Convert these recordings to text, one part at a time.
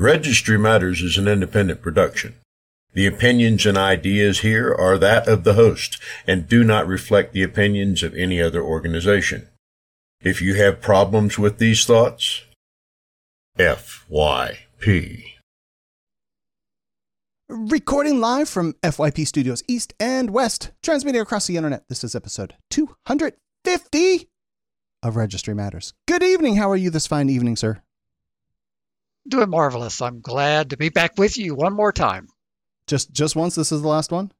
Registry Matters is an independent production. The opinions and ideas here are that of the host and do not reflect the opinions of any other organization. If you have problems with these thoughts, FYP. Recording live from FYP Studios East and West, transmitting across the internet. This is episode 250 of Registry Matters. Good evening. How are you this fine evening, sir? Doing marvelous. I'm glad to be back with you one more time. Just just once. This is the last one.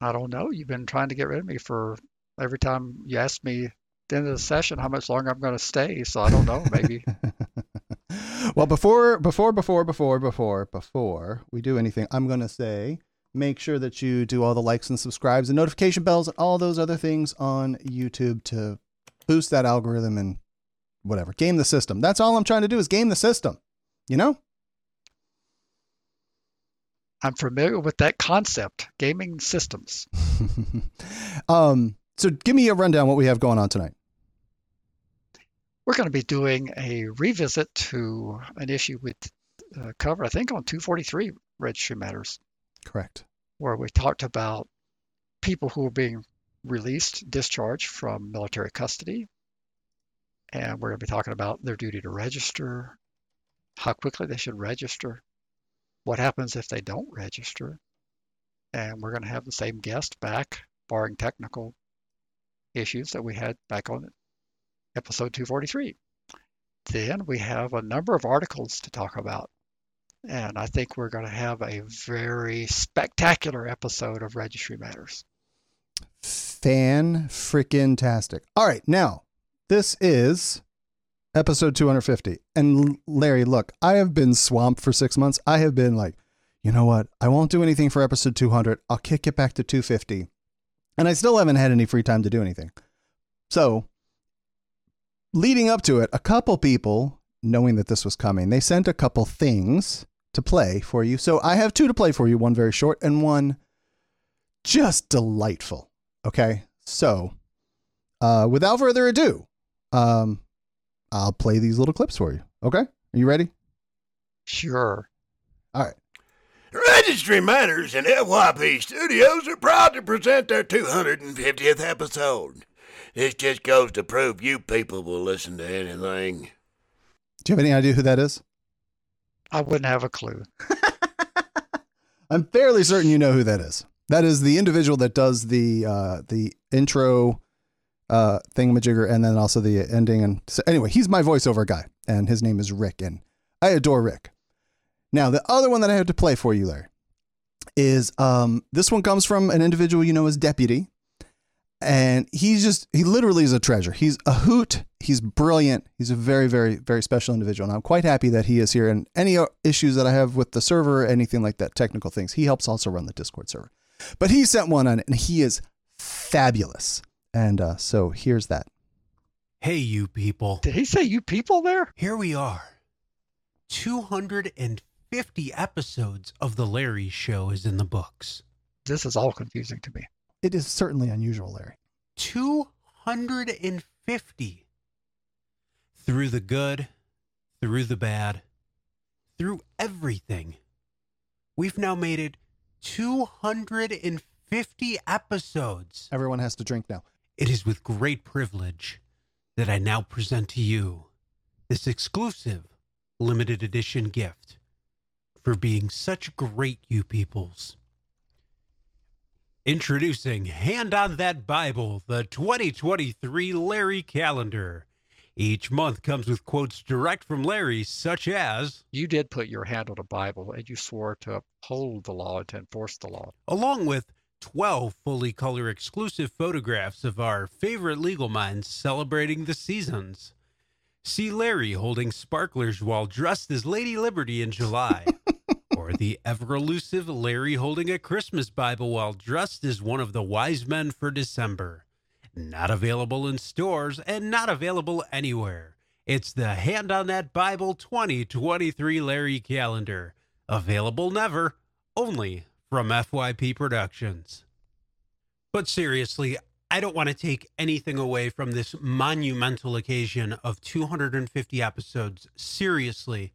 I don't know. You've been trying to get rid of me for every time you ask me at the end of the session how much longer I'm going to stay. So I don't know. Maybe. well, before before before before before before we do anything, I'm going to say make sure that you do all the likes and subscribes and notification bells and all those other things on YouTube to boost that algorithm and whatever. Game the system. That's all I'm trying to do is game the system. You know? I'm familiar with that concept, gaming systems. um, so give me a rundown what we have going on tonight. We're going to be doing a revisit to an issue we uh, covered, I think, on 243 Registry Matters. Correct. Where we talked about people who are being released, discharged from military custody. And we're going to be talking about their duty to register, how quickly they should register, what happens if they don't register. And we're going to have the same guest back, barring technical issues that we had back on episode 243. Then we have a number of articles to talk about. And I think we're going to have a very spectacular episode of Registry Matters. Fan freaking tastic. All right, now this is episode 250. And Larry, look, I have been swamped for six months. I have been like, you know what? I won't do anything for episode 200. I'll kick it back to 250. And I still haven't had any free time to do anything. So, leading up to it, a couple people, knowing that this was coming, they sent a couple things to play for you. So, I have two to play for you one very short and one just delightful. Okay. So, uh, without further ado, um, I'll play these little clips for you. Okay? Are you ready? Sure. All right. Registry Matters and FYP Studios are proud to present their 250th episode. This just goes to prove you people will listen to anything. Do you have any idea who that is? I wouldn't have a clue. I'm fairly certain you know who that is. That is the individual that does the uh, the intro uh, thingamajigger and then also the ending. And so anyway, he's my voiceover guy, and his name is Rick, and I adore Rick. Now, the other one that I have to play for you, Larry, is um, this one comes from an individual you know as Deputy, and he's just he literally is a treasure. He's a hoot. He's brilliant. He's a very, very, very special individual, and I'm quite happy that he is here. And any issues that I have with the server, anything like that, technical things, he helps also run the Discord server. But he sent one on, and he is fabulous. And uh, so here's that. Hey, you people. Did he say you people there? Here we are. 250 episodes of The Larry Show is in the books. This is all confusing to me. It is certainly unusual, Larry. 250. Through the good, through the bad, through everything. We've now made it 250 episodes. Everyone has to drink now. It is with great privilege that I now present to you this exclusive limited edition gift for being such great you peoples. Introducing Hand on That Bible, the 2023 Larry Calendar. Each month comes with quotes direct from Larry, such as You did put your hand on a Bible and you swore to uphold the law and to enforce the law. along with 12 fully color exclusive photographs of our favorite legal minds celebrating the seasons. See Larry holding sparklers while dressed as Lady Liberty in July. or the ever elusive Larry holding a Christmas Bible while dressed as one of the wise men for December. Not available in stores and not available anywhere. It's the Hand on That Bible 2023 Larry calendar. Available never, only from FYP Productions. But seriously, I don't want to take anything away from this monumental occasion of 250 episodes seriously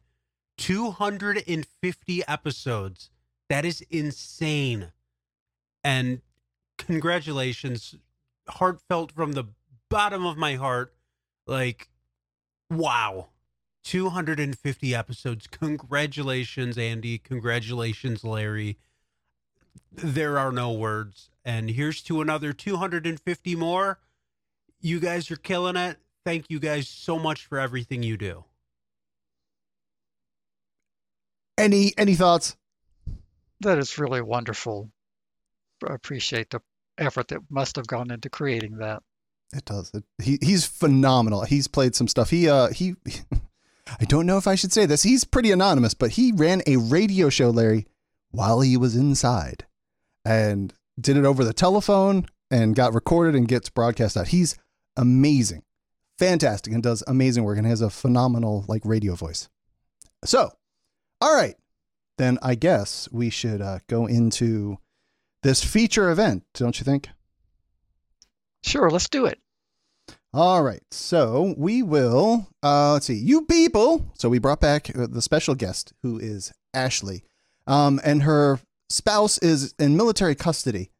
250 episodes. That is insane. And congratulations, heartfelt from the bottom of my heart. Like, wow. 250 episodes. Congratulations, Andy. Congratulations, Larry. There are no words. And here's to another 250 more. You guys are killing it. Thank you guys so much for everything you do. Any any thoughts? That is really wonderful. I appreciate the effort that must have gone into creating that. It does. It, he he's phenomenal. He's played some stuff. He uh he I don't know if I should say this. He's pretty anonymous, but he ran a radio show, Larry, while he was inside, and did it over the telephone and got recorded and gets broadcast out. He's amazing, fantastic, and does amazing work and has a phenomenal like radio voice. So, all right, then I guess we should uh, go into this feature event, don't you think? Sure, let's do it. All right, so we will. Uh, let's see, you people. So we brought back uh, the special guest, who is Ashley, um, and her spouse is in military custody,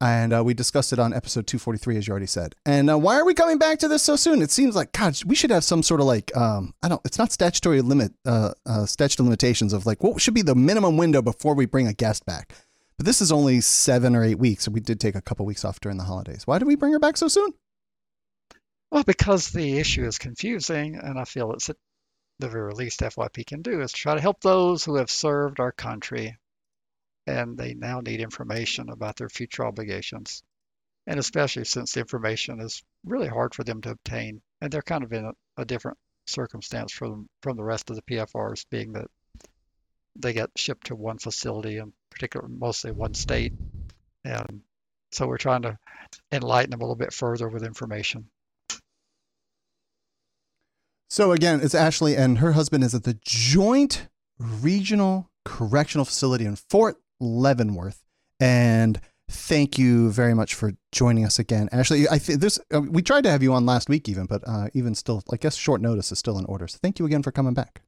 and uh, we discussed it on episode two forty three, as you already said. And uh, why are we coming back to this so soon? It seems like God, we should have some sort of like um, I don't. It's not statutory limit, uh, uh, statute of limitations of like what should be the minimum window before we bring a guest back. But this is only seven or eight weeks, so we did take a couple weeks off during the holidays. Why did we bring her back so soon? Well, because the issue is confusing, and I feel it's at the very least FYP can do is try to help those who have served our country and they now need information about their future obligations. And especially since the information is really hard for them to obtain, and they're kind of in a, a different circumstance from from the rest of the PFRs, being that they get shipped to one facility and particularly mostly one state, and so we're trying to enlighten them a little bit further with information. So again, it's Ashley, and her husband is at the Joint Regional Correctional Facility in Fort Leavenworth. And thank you very much for joining us again, Ashley. I think this uh, we tried to have you on last week, even, but uh, even still, I guess short notice is still in order. So thank you again for coming back.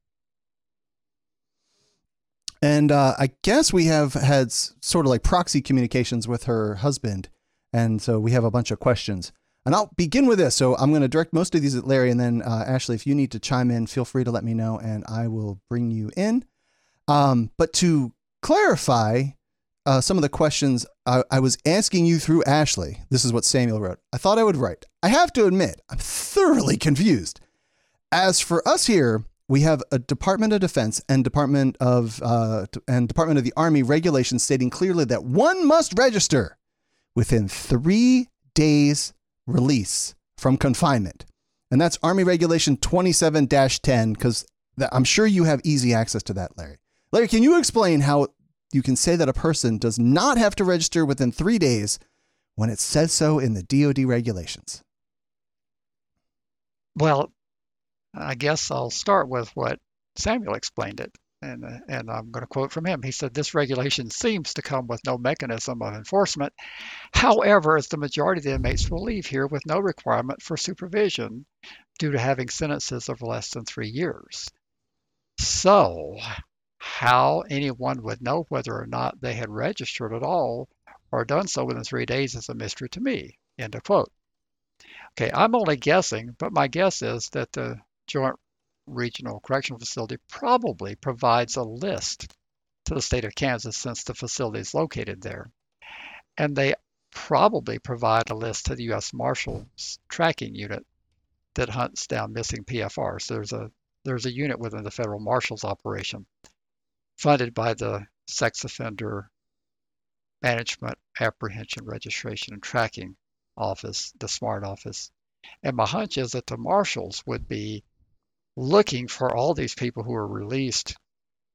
And uh, I guess we have had sort of like proxy communications with her husband, and so we have a bunch of questions. And I'll begin with this. So I'm going to direct most of these at Larry, and then uh, Ashley, if you need to chime in, feel free to let me know, and I will bring you in. Um, but to clarify uh, some of the questions I, I was asking you through Ashley, this is what Samuel wrote. I thought I would write. I have to admit, I'm thoroughly confused. As for us here, we have a Department of Defense and Department of uh, and Department of the Army regulations stating clearly that one must register within three days release from confinement. And that's Army Regulation 27 10, because I'm sure you have easy access to that, Larry. Larry, can you explain how you can say that a person does not have to register within three days when it says so in the DoD regulations? Well, I guess I'll start with what Samuel explained it and, uh, and I'm going to quote from him. He said, This regulation seems to come with no mechanism of enforcement. However, as the majority of the inmates will leave here with no requirement for supervision due to having sentences of less than three years. So, how anyone would know whether or not they had registered at all or done so within three days is a mystery to me. End of quote. Okay, I'm only guessing, but my guess is that the Joint Regional Correctional Facility probably provides a list to the state of Kansas since the facility is located there. And they probably provide a list to the U.S. Marshals Tracking Unit that hunts down missing PFRs. There's a there's a unit within the Federal Marshals operation funded by the Sex Offender Management, Apprehension, Registration, and Tracking Office, the SMART office. And my hunch is that the marshals would be looking for all these people who are released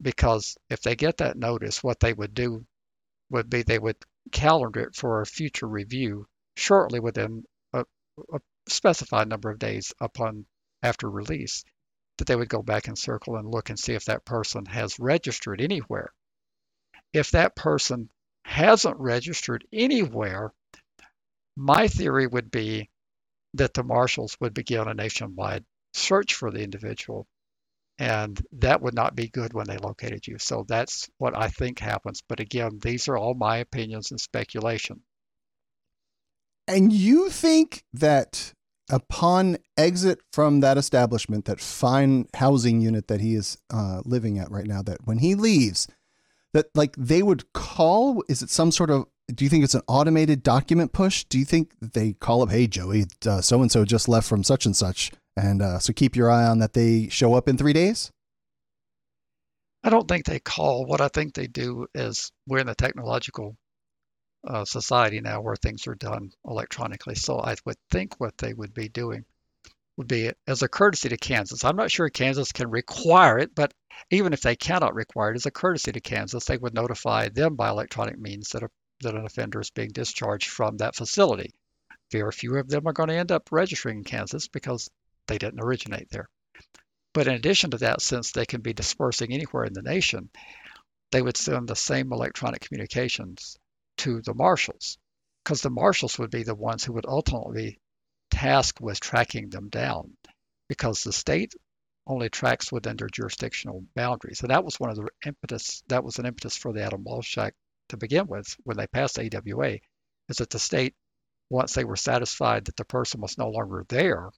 because if they get that notice, what they would do would be they would calendar it for a future review shortly within a, a specified number of days upon after release that they would go back and circle and look and see if that person has registered anywhere. If that person hasn't registered anywhere, my theory would be that the marshals would begin a nationwide search for the individual And that would not be good when they located you. So that's what I think happens. But again, these are all my opinions and speculation. And you think that upon exit from that establishment, that fine housing unit that he is uh, living at right now, that when he leaves, that like they would call? Is it some sort of? Do you think it's an automated document push? Do you think they call up, "Hey Joey, so and so just left from such and such," and uh, so keep your eye on that they show up in three days? I don't think they call. What I think they do is we're in the technological uh, society now where things are done electronically. So I would think what they would be doing would be as a courtesy to Kansas. I'm not sure Kansas can require it, but even if they cannot require it as a courtesy to Kansas, they would notify them by electronic means that, a, that an offender is being discharged from that facility. Very few of them are going to end up registering in Kansas because they didn't originate there. But in addition to that, since they can be dispersing anywhere in the nation, they would send the same electronic communications to the marshals because the marshals would be the ones who would ultimately tasked with tracking them down because the state only tracks within their jurisdictional boundaries. So that was one of the impetus, that was an impetus for the Adam Walsh Act to begin with when they passed AWA, is that the state, once they were satisfied that the person was no longer there,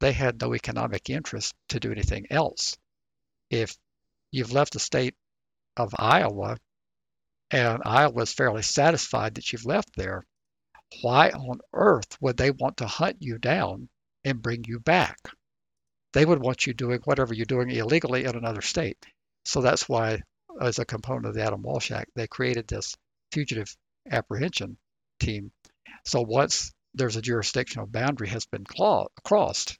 they had no economic interest to do anything else. If you've left the state of Iowa and Iowa is fairly satisfied that you've left there, why on earth would they want to hunt you down and bring you back? They would want you doing whatever you're doing illegally in another state. So that's why, as a component of the Adam Walsh Act, they created this fugitive apprehension team. So once there's a jurisdictional boundary has been claw- crossed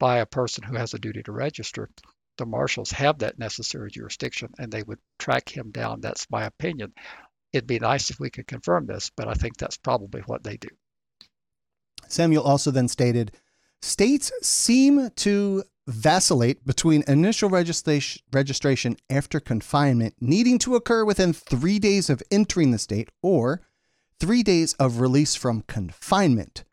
by a person who has a duty to register, the marshals have that necessary jurisdiction and they would track him down. That's my opinion. It'd be nice if we could confirm this, but I think that's probably what they do. Samuel also then stated states seem to vacillate between initial registration, registration after confinement needing to occur within three days of entering the state or three days of release from confinement.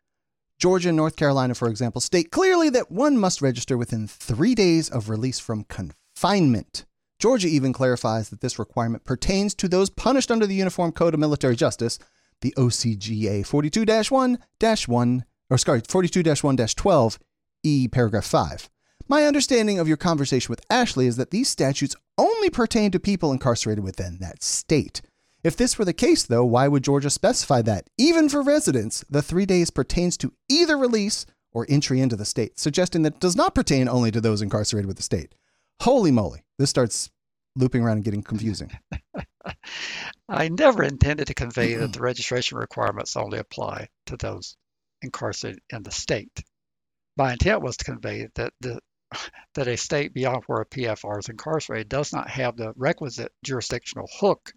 Georgia and North Carolina, for example, state clearly that one must register within three days of release from confinement. Georgia even clarifies that this requirement pertains to those punished under the Uniform Code of Military Justice, the OCGA 42 1 1, or sorry, 42 1 12, E paragraph 5. My understanding of your conversation with Ashley is that these statutes only pertain to people incarcerated within that state. If this were the case, though, why would Georgia specify that, even for residents, the three days pertains to either release or entry into the state, suggesting that it does not pertain only to those incarcerated with the state? Holy moly, this starts looping around and getting confusing. I never intended to convey that the registration requirements only apply to those incarcerated in the state. My intent was to convey that the that a state beyond where a PFR is incarcerated does not have the requisite jurisdictional hook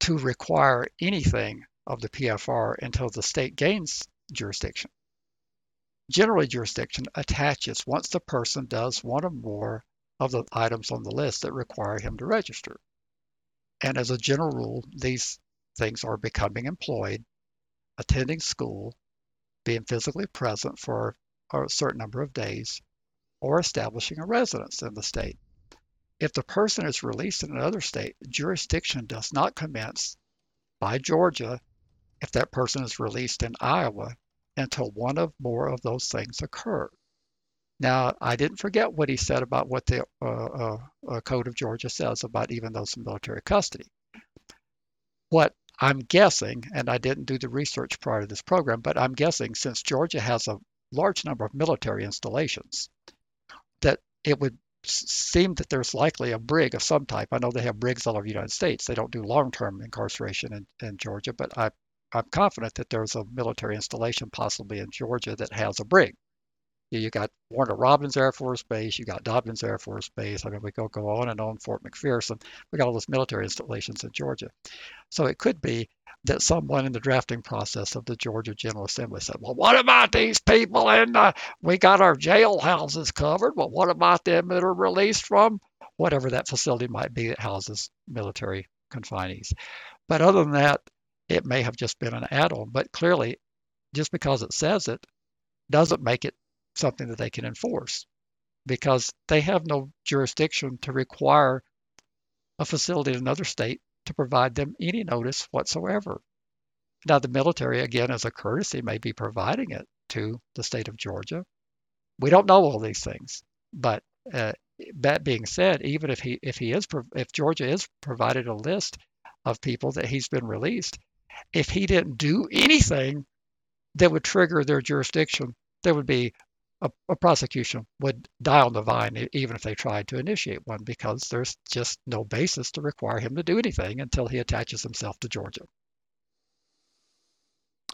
to require anything of the PFR until the state gains jurisdiction. Generally, jurisdiction attaches once the person does one or more of the items on the list that require him to register. And as a general rule, these things are becoming employed, attending school, being physically present for a certain number of days, or establishing a residence in the state. If the person is released in another state, jurisdiction does not commence by Georgia if that person is released in Iowa until one of more of those things occur. Now, I didn't forget what he said about what the uh, uh, uh, Code of Georgia says about even those in military custody. What I'm guessing, and I didn't do the research prior to this program, but I'm guessing since Georgia has a large number of military installations, that it would seem that there's likely a brig of some type. I know they have brigs all over the United States. They don't do long-term incarceration in, in Georgia, but I, I'm confident that there's a military installation possibly in Georgia that has a brig. You got Warner Robins Air Force Base, you got Dobbins Air Force Base. I mean, we go go on and on. Fort McPherson. We got all those military installations in Georgia. So it could be that someone in the drafting process of the Georgia General Assembly said, "Well, what about these people? And uh, we got our jail houses covered. But what about them that are released from whatever that facility might be that houses military confinees?" But other than that, it may have just been an add-on. But clearly, just because it says it doesn't make it something that they can enforce. because they have no jurisdiction to require a facility in another state to provide them any notice whatsoever. Now, the military, again, as a courtesy, may be providing it to the state of Georgia. We don't know all these things, but uh, that being said, even if he if he is if Georgia is provided a list of people that he's been released, if he didn't do anything that would trigger their jurisdiction, there would be a, a, prosecution would die on the vine even if they tried to initiate one because there's just no basis to require him to do anything until he attaches himself to Georgia.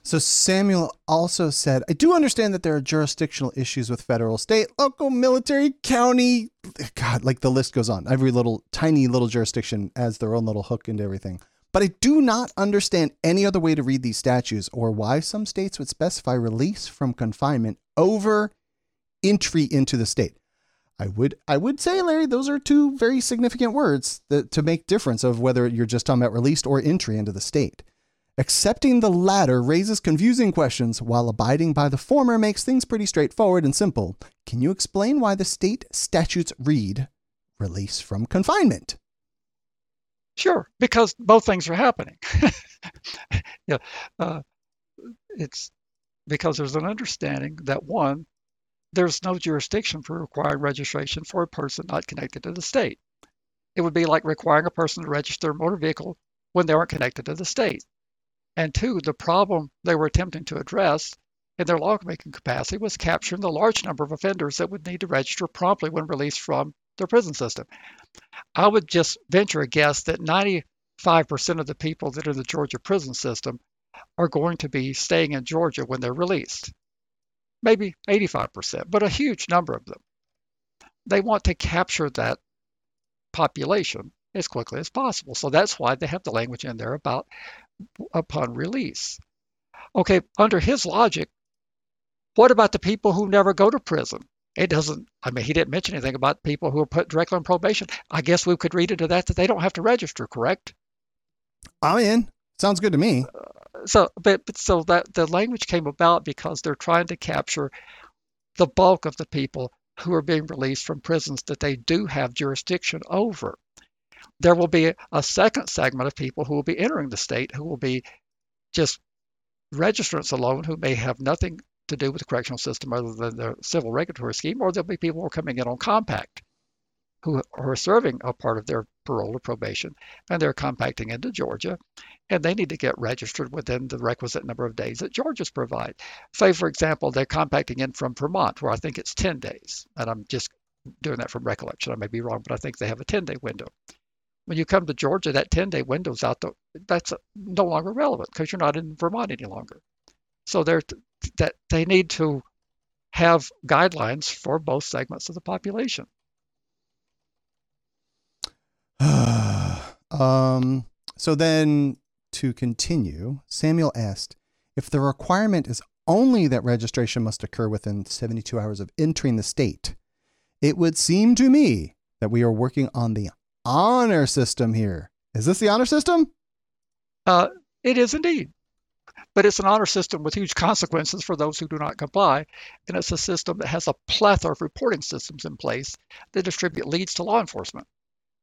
So Samuel also said, I do understand that there are jurisdictional issues with federal, state, local, military, county. God, like the list goes on. Every little tiny little jurisdiction has their own little hook into everything. But I do not understand any other way to read these statutes or why some states would specify release from confinement over entry into the state. I would I would say, Larry, those are two very significant words that, to make difference of whether you're just talking about released or entry into the state. Accepting the latter raises confusing questions, while abiding by the former makes things pretty straightforward and simple. Can you explain why the state statutes read release from confinement? Sure, because both things are happening. yeah, uh, it's because there's an understanding that one, there's no jurisdiction for requiring registration for a person not connected to the state. It would be like requiring a person to register a motor vehicle when they aren't connected to the state. And two, the problem they were attempting to address in their lawmaking capacity was capturing the large number of offenders that would need to register promptly when released from their prison system. I would just venture a guess that 95% of the people that are in the Georgia prison system are going to be staying in Georgia when they're released. Maybe 85%, but a huge number of them. They want to capture that population as quickly as possible. So that's why they have the language in there about upon release. Okay, under his logic, what about the people who never go to prison? It doesn't, I mean, he didn't mention anything about people who are put directly on probation. I guess we could read into that that they don't have to register, correct? I'm in. Sounds good to me. So, but, but so that the language came about because they're trying to capture the bulk of the people who are being released from prisons that they do have jurisdiction over there will be a second segment of people who will be entering the state who will be just registrants alone who may have nothing to do with the correctional system other than the civil regulatory scheme, or there'll be people who are coming in on compact who are serving a part of their parole or probation and they're compacting into Georgia and they need to get registered within the requisite number of days that Georgia's provide. Say, for example, they're compacting in from Vermont, where I think it's 10 days, and I'm just doing that from recollection. I may be wrong, but I think they have a 10 day window. When you come to Georgia, that 10 day window's out, the, that's no longer relevant because you're not in Vermont any longer. So they're, that they need to have guidelines for both segments of the population. um, so then to continue, Samuel asked if the requirement is only that registration must occur within 72 hours of entering the state, it would seem to me that we are working on the honor system here. Is this the honor system? Uh, it is indeed. But it's an honor system with huge consequences for those who do not comply. And it's a system that has a plethora of reporting systems in place that distribute leads to law enforcement.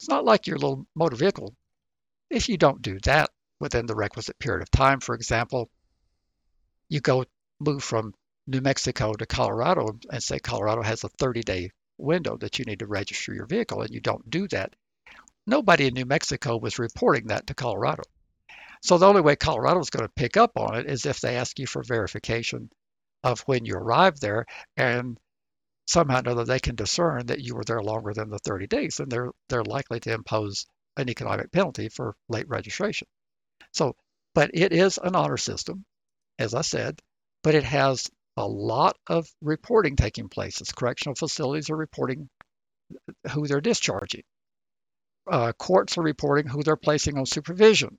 It's not like your little motor vehicle. If you don't do that within the requisite period of time, for example, you go move from New Mexico to Colorado and say Colorado has a 30 day window that you need to register your vehicle and you don't do that, Nobody in New Mexico was reporting that to Colorado. So the only way Colorado is going to pick up on it is if they ask you for verification of when you arrived there and somehow or another they can discern that you were there longer than the 30 days and they're they're likely to impose an economic penalty for late registration. So, but it is an honor system, as I said, but it has a lot of reporting taking place as correctional facilities are reporting who they're discharging uh, courts are reporting who they're placing on supervision.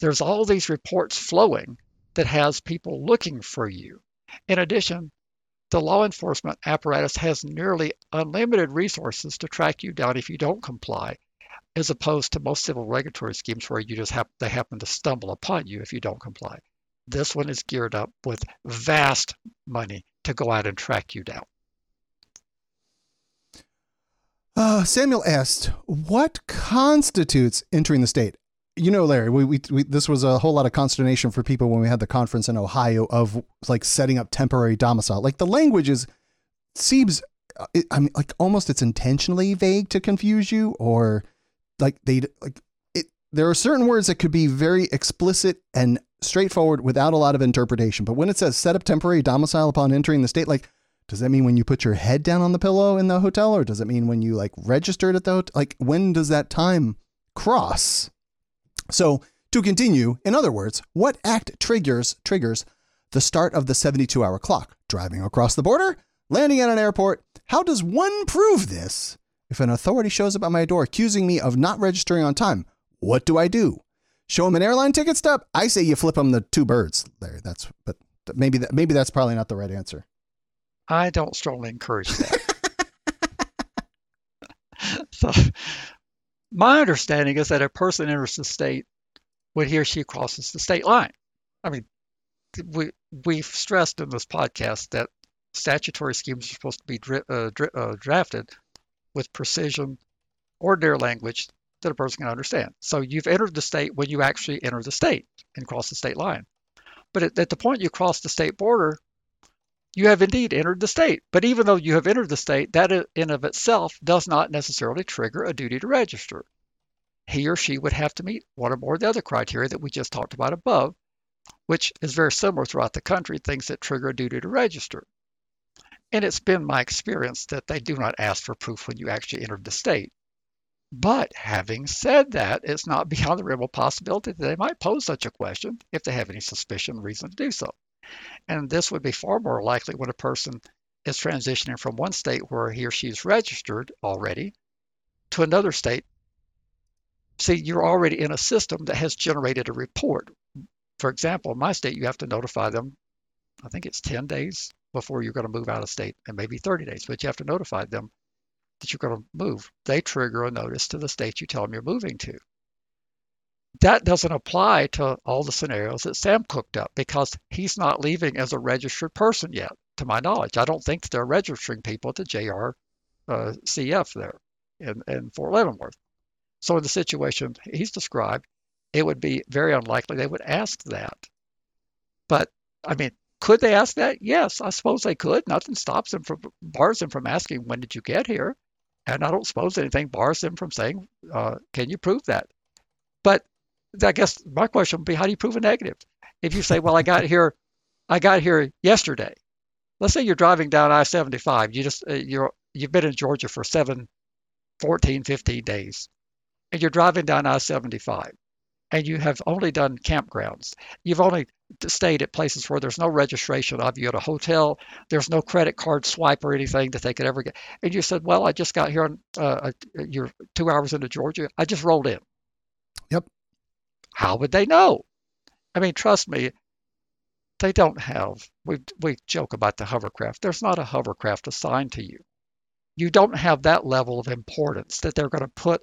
There's all these reports flowing that has people looking for you. In addition, the law enforcement apparatus has nearly unlimited resources to track you down if you don't comply, as opposed to most civil regulatory schemes where you just have they happen to stumble upon you if you don't comply. This one is geared up with vast money to go out and track you down. Uh, Samuel asked, "What constitutes entering the state?" You know, Larry, we, we, we this was a whole lot of consternation for people when we had the conference in Ohio of like setting up temporary domicile. Like the language is seems, uh, it, I mean, like almost it's intentionally vague to confuse you, or like they like it. There are certain words that could be very explicit and straightforward without a lot of interpretation. But when it says set up temporary domicile upon entering the state, like does that mean when you put your head down on the pillow in the hotel, or does it mean when you like registered at the hotel? Like when does that time cross? So to continue, in other words, what act triggers triggers the start of the 72 hour clock? Driving across the border, landing at an airport. How does one prove this? If an authority shows up at my door accusing me of not registering on time, what do I do? Show them an airline ticket stub? I say you flip them the two birds. There, that's but maybe that maybe that's probably not the right answer. I don't strongly encourage that. so, my understanding is that a person enters the state when he or she crosses the state line. I mean, we we've stressed in this podcast that statutory schemes are supposed to be dri- uh, dri- uh, drafted with precision, ordinary language that a person can understand. So you've entered the state when you actually enter the state and cross the state line. But at, at the point you cross the state border, you have indeed entered the state. But even though you have entered the state, that in of itself does not necessarily trigger a duty to register. He or she would have to meet one or more of the other criteria that we just talked about above, which is very similar throughout the country, things that trigger a duty to register. And it's been my experience that they do not ask for proof when you actually entered the state. But having said that, it's not beyond the realm of possibility that they might pose such a question if they have any suspicion or reason to do so. And this would be far more likely when a person is transitioning from one state where he or she is registered already to another state. See, you're already in a system that has generated a report. For example, in my state, you have to notify them, I think it's 10 days before you're going to move out of state, and maybe 30 days, but you have to notify them that you're going to move. They trigger a notice to the state you tell them you're moving to. That doesn't apply to all the scenarios that Sam cooked up because he's not leaving as a registered person yet, to my knowledge. I don't think they're registering people at the JR uh, CF there in, in Fort Leavenworth. So in the situation he's described, it would be very unlikely they would ask that. But I mean, could they ask that? Yes, I suppose they could. Nothing stops them from bars them from asking, "When did you get here?" And I don't suppose anything bars them from saying, uh, "Can you prove that?" But I guess my question would be, how do you prove a negative? If you say, "Well, I got here, I got here yesterday," let's say you're driving down I-75, you just uh, you're you've been in Georgia for 7, 14, 15 days, and you're driving down I-75 and you have only done campgrounds. You've only stayed at places where there's no registration of you at a hotel. There's no credit card swipe or anything that they could ever get. And you said, "Well, I just got here on uh, you're two hours into Georgia. I just rolled in." Yep. How would they know? I mean, trust me, they don't have. We we joke about the hovercraft. There's not a hovercraft assigned to you. You don't have that level of importance that they're going to put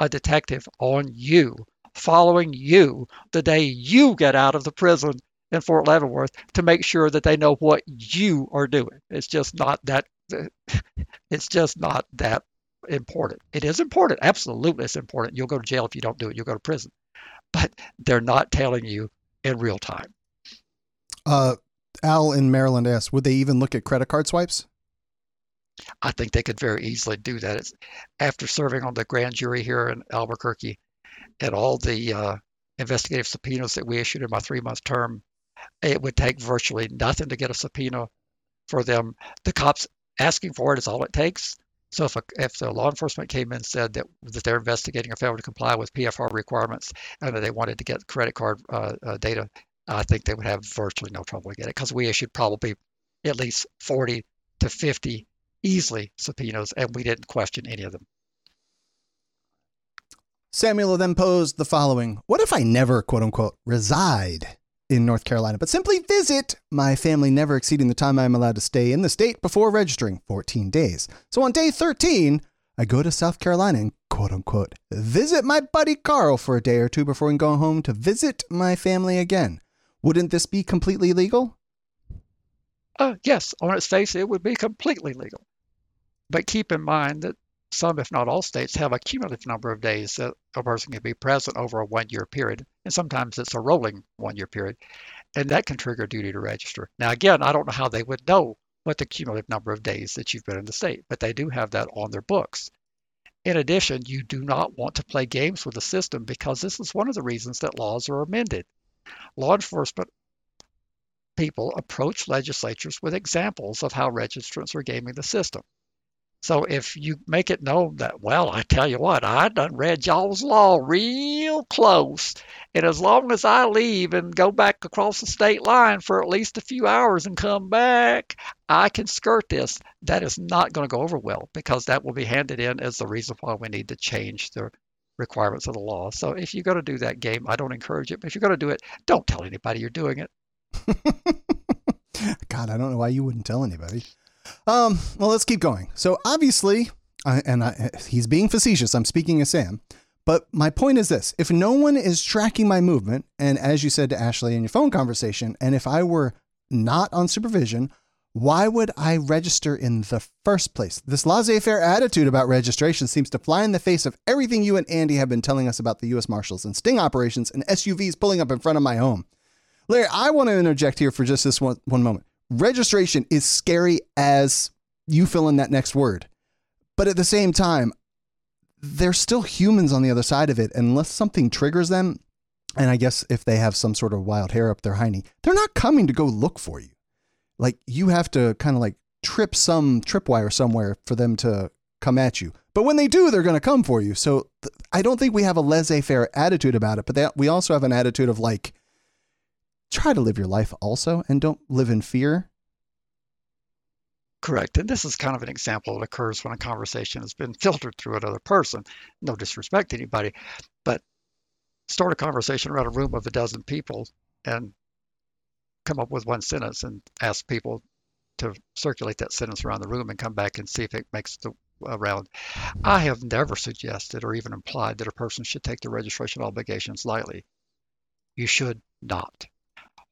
a detective on you following you the day you get out of the prison in Fort Leavenworth to make sure that they know what you are doing. It's just not that it's just not that important. It is important. Absolutely it's important. You'll go to jail if you don't do it. You'll go to prison. But they're not telling you in real time. Uh, Al in Maryland asks, would they even look at credit card swipes? I think they could very easily do that. It's, after serving on the grand jury here in Albuquerque, and all the uh, investigative subpoenas that we issued in my three month term, it would take virtually nothing to get a subpoena for them. The cops asking for it is all it takes. So if, a, if the law enforcement came in and said that, that they're investigating a failure to comply with PFR requirements and that they wanted to get credit card uh, uh, data, I think they would have virtually no trouble to get it because we issued probably at least 40 to 50 easily subpoenas and we didn't question any of them. Samuel then posed the following What if I never, quote unquote, reside in North Carolina, but simply visit my family, never exceeding the time I'm allowed to stay in the state before registering 14 days? So on day 13, I go to South Carolina and, quote unquote, visit my buddy Carl for a day or two before going home to visit my family again. Wouldn't this be completely legal? Uh, yes, on its face, it would be completely legal. But keep in mind that some, if not all states, have a cumulative number of days that a person can be present over a one year period. And sometimes it's a rolling one year period. And that can trigger duty to register. Now, again, I don't know how they would know what the cumulative number of days that you've been in the state, but they do have that on their books. In addition, you do not want to play games with the system because this is one of the reasons that laws are amended. Law enforcement people approach legislatures with examples of how registrants are gaming the system. So if you make it known that, well, I tell you what, I done read y'all's law real close, and as long as I leave and go back across the state line for at least a few hours and come back, I can skirt this. That is not going to go over well because that will be handed in as the reason why we need to change the requirements of the law. So if you're going to do that game, I don't encourage it. But if you're going to do it, don't tell anybody you're doing it. God, I don't know why you wouldn't tell anybody. Um, well, let's keep going. So obviously, I, and I, he's being facetious. I'm speaking as Sam. But my point is this if no one is tracking my movement, and as you said to Ashley in your phone conversation, and if I were not on supervision, why would I register in the first place? This laissez faire attitude about registration seems to fly in the face of everything you and Andy have been telling us about the U.S. Marshals and sting operations and SUVs pulling up in front of my home. Larry, I want to interject here for just this one, one moment registration is scary as you fill in that next word. But at the same time, they're still humans on the other side of it. Unless something triggers them, and I guess if they have some sort of wild hair up their hiney, they're not coming to go look for you. Like you have to kind of like trip some tripwire somewhere for them to come at you. But when they do, they're going to come for you. So th- I don't think we have a laissez faire attitude about it, but we also have an attitude of like, try to live your life also and don't live in fear. Correct. And this is kind of an example that occurs when a conversation has been filtered through another person. No disrespect to anybody, but start a conversation around a room of a dozen people and come up with one sentence and ask people to circulate that sentence around the room and come back and see if it makes the uh, around. I have never suggested or even implied that a person should take their registration obligations lightly. You should not.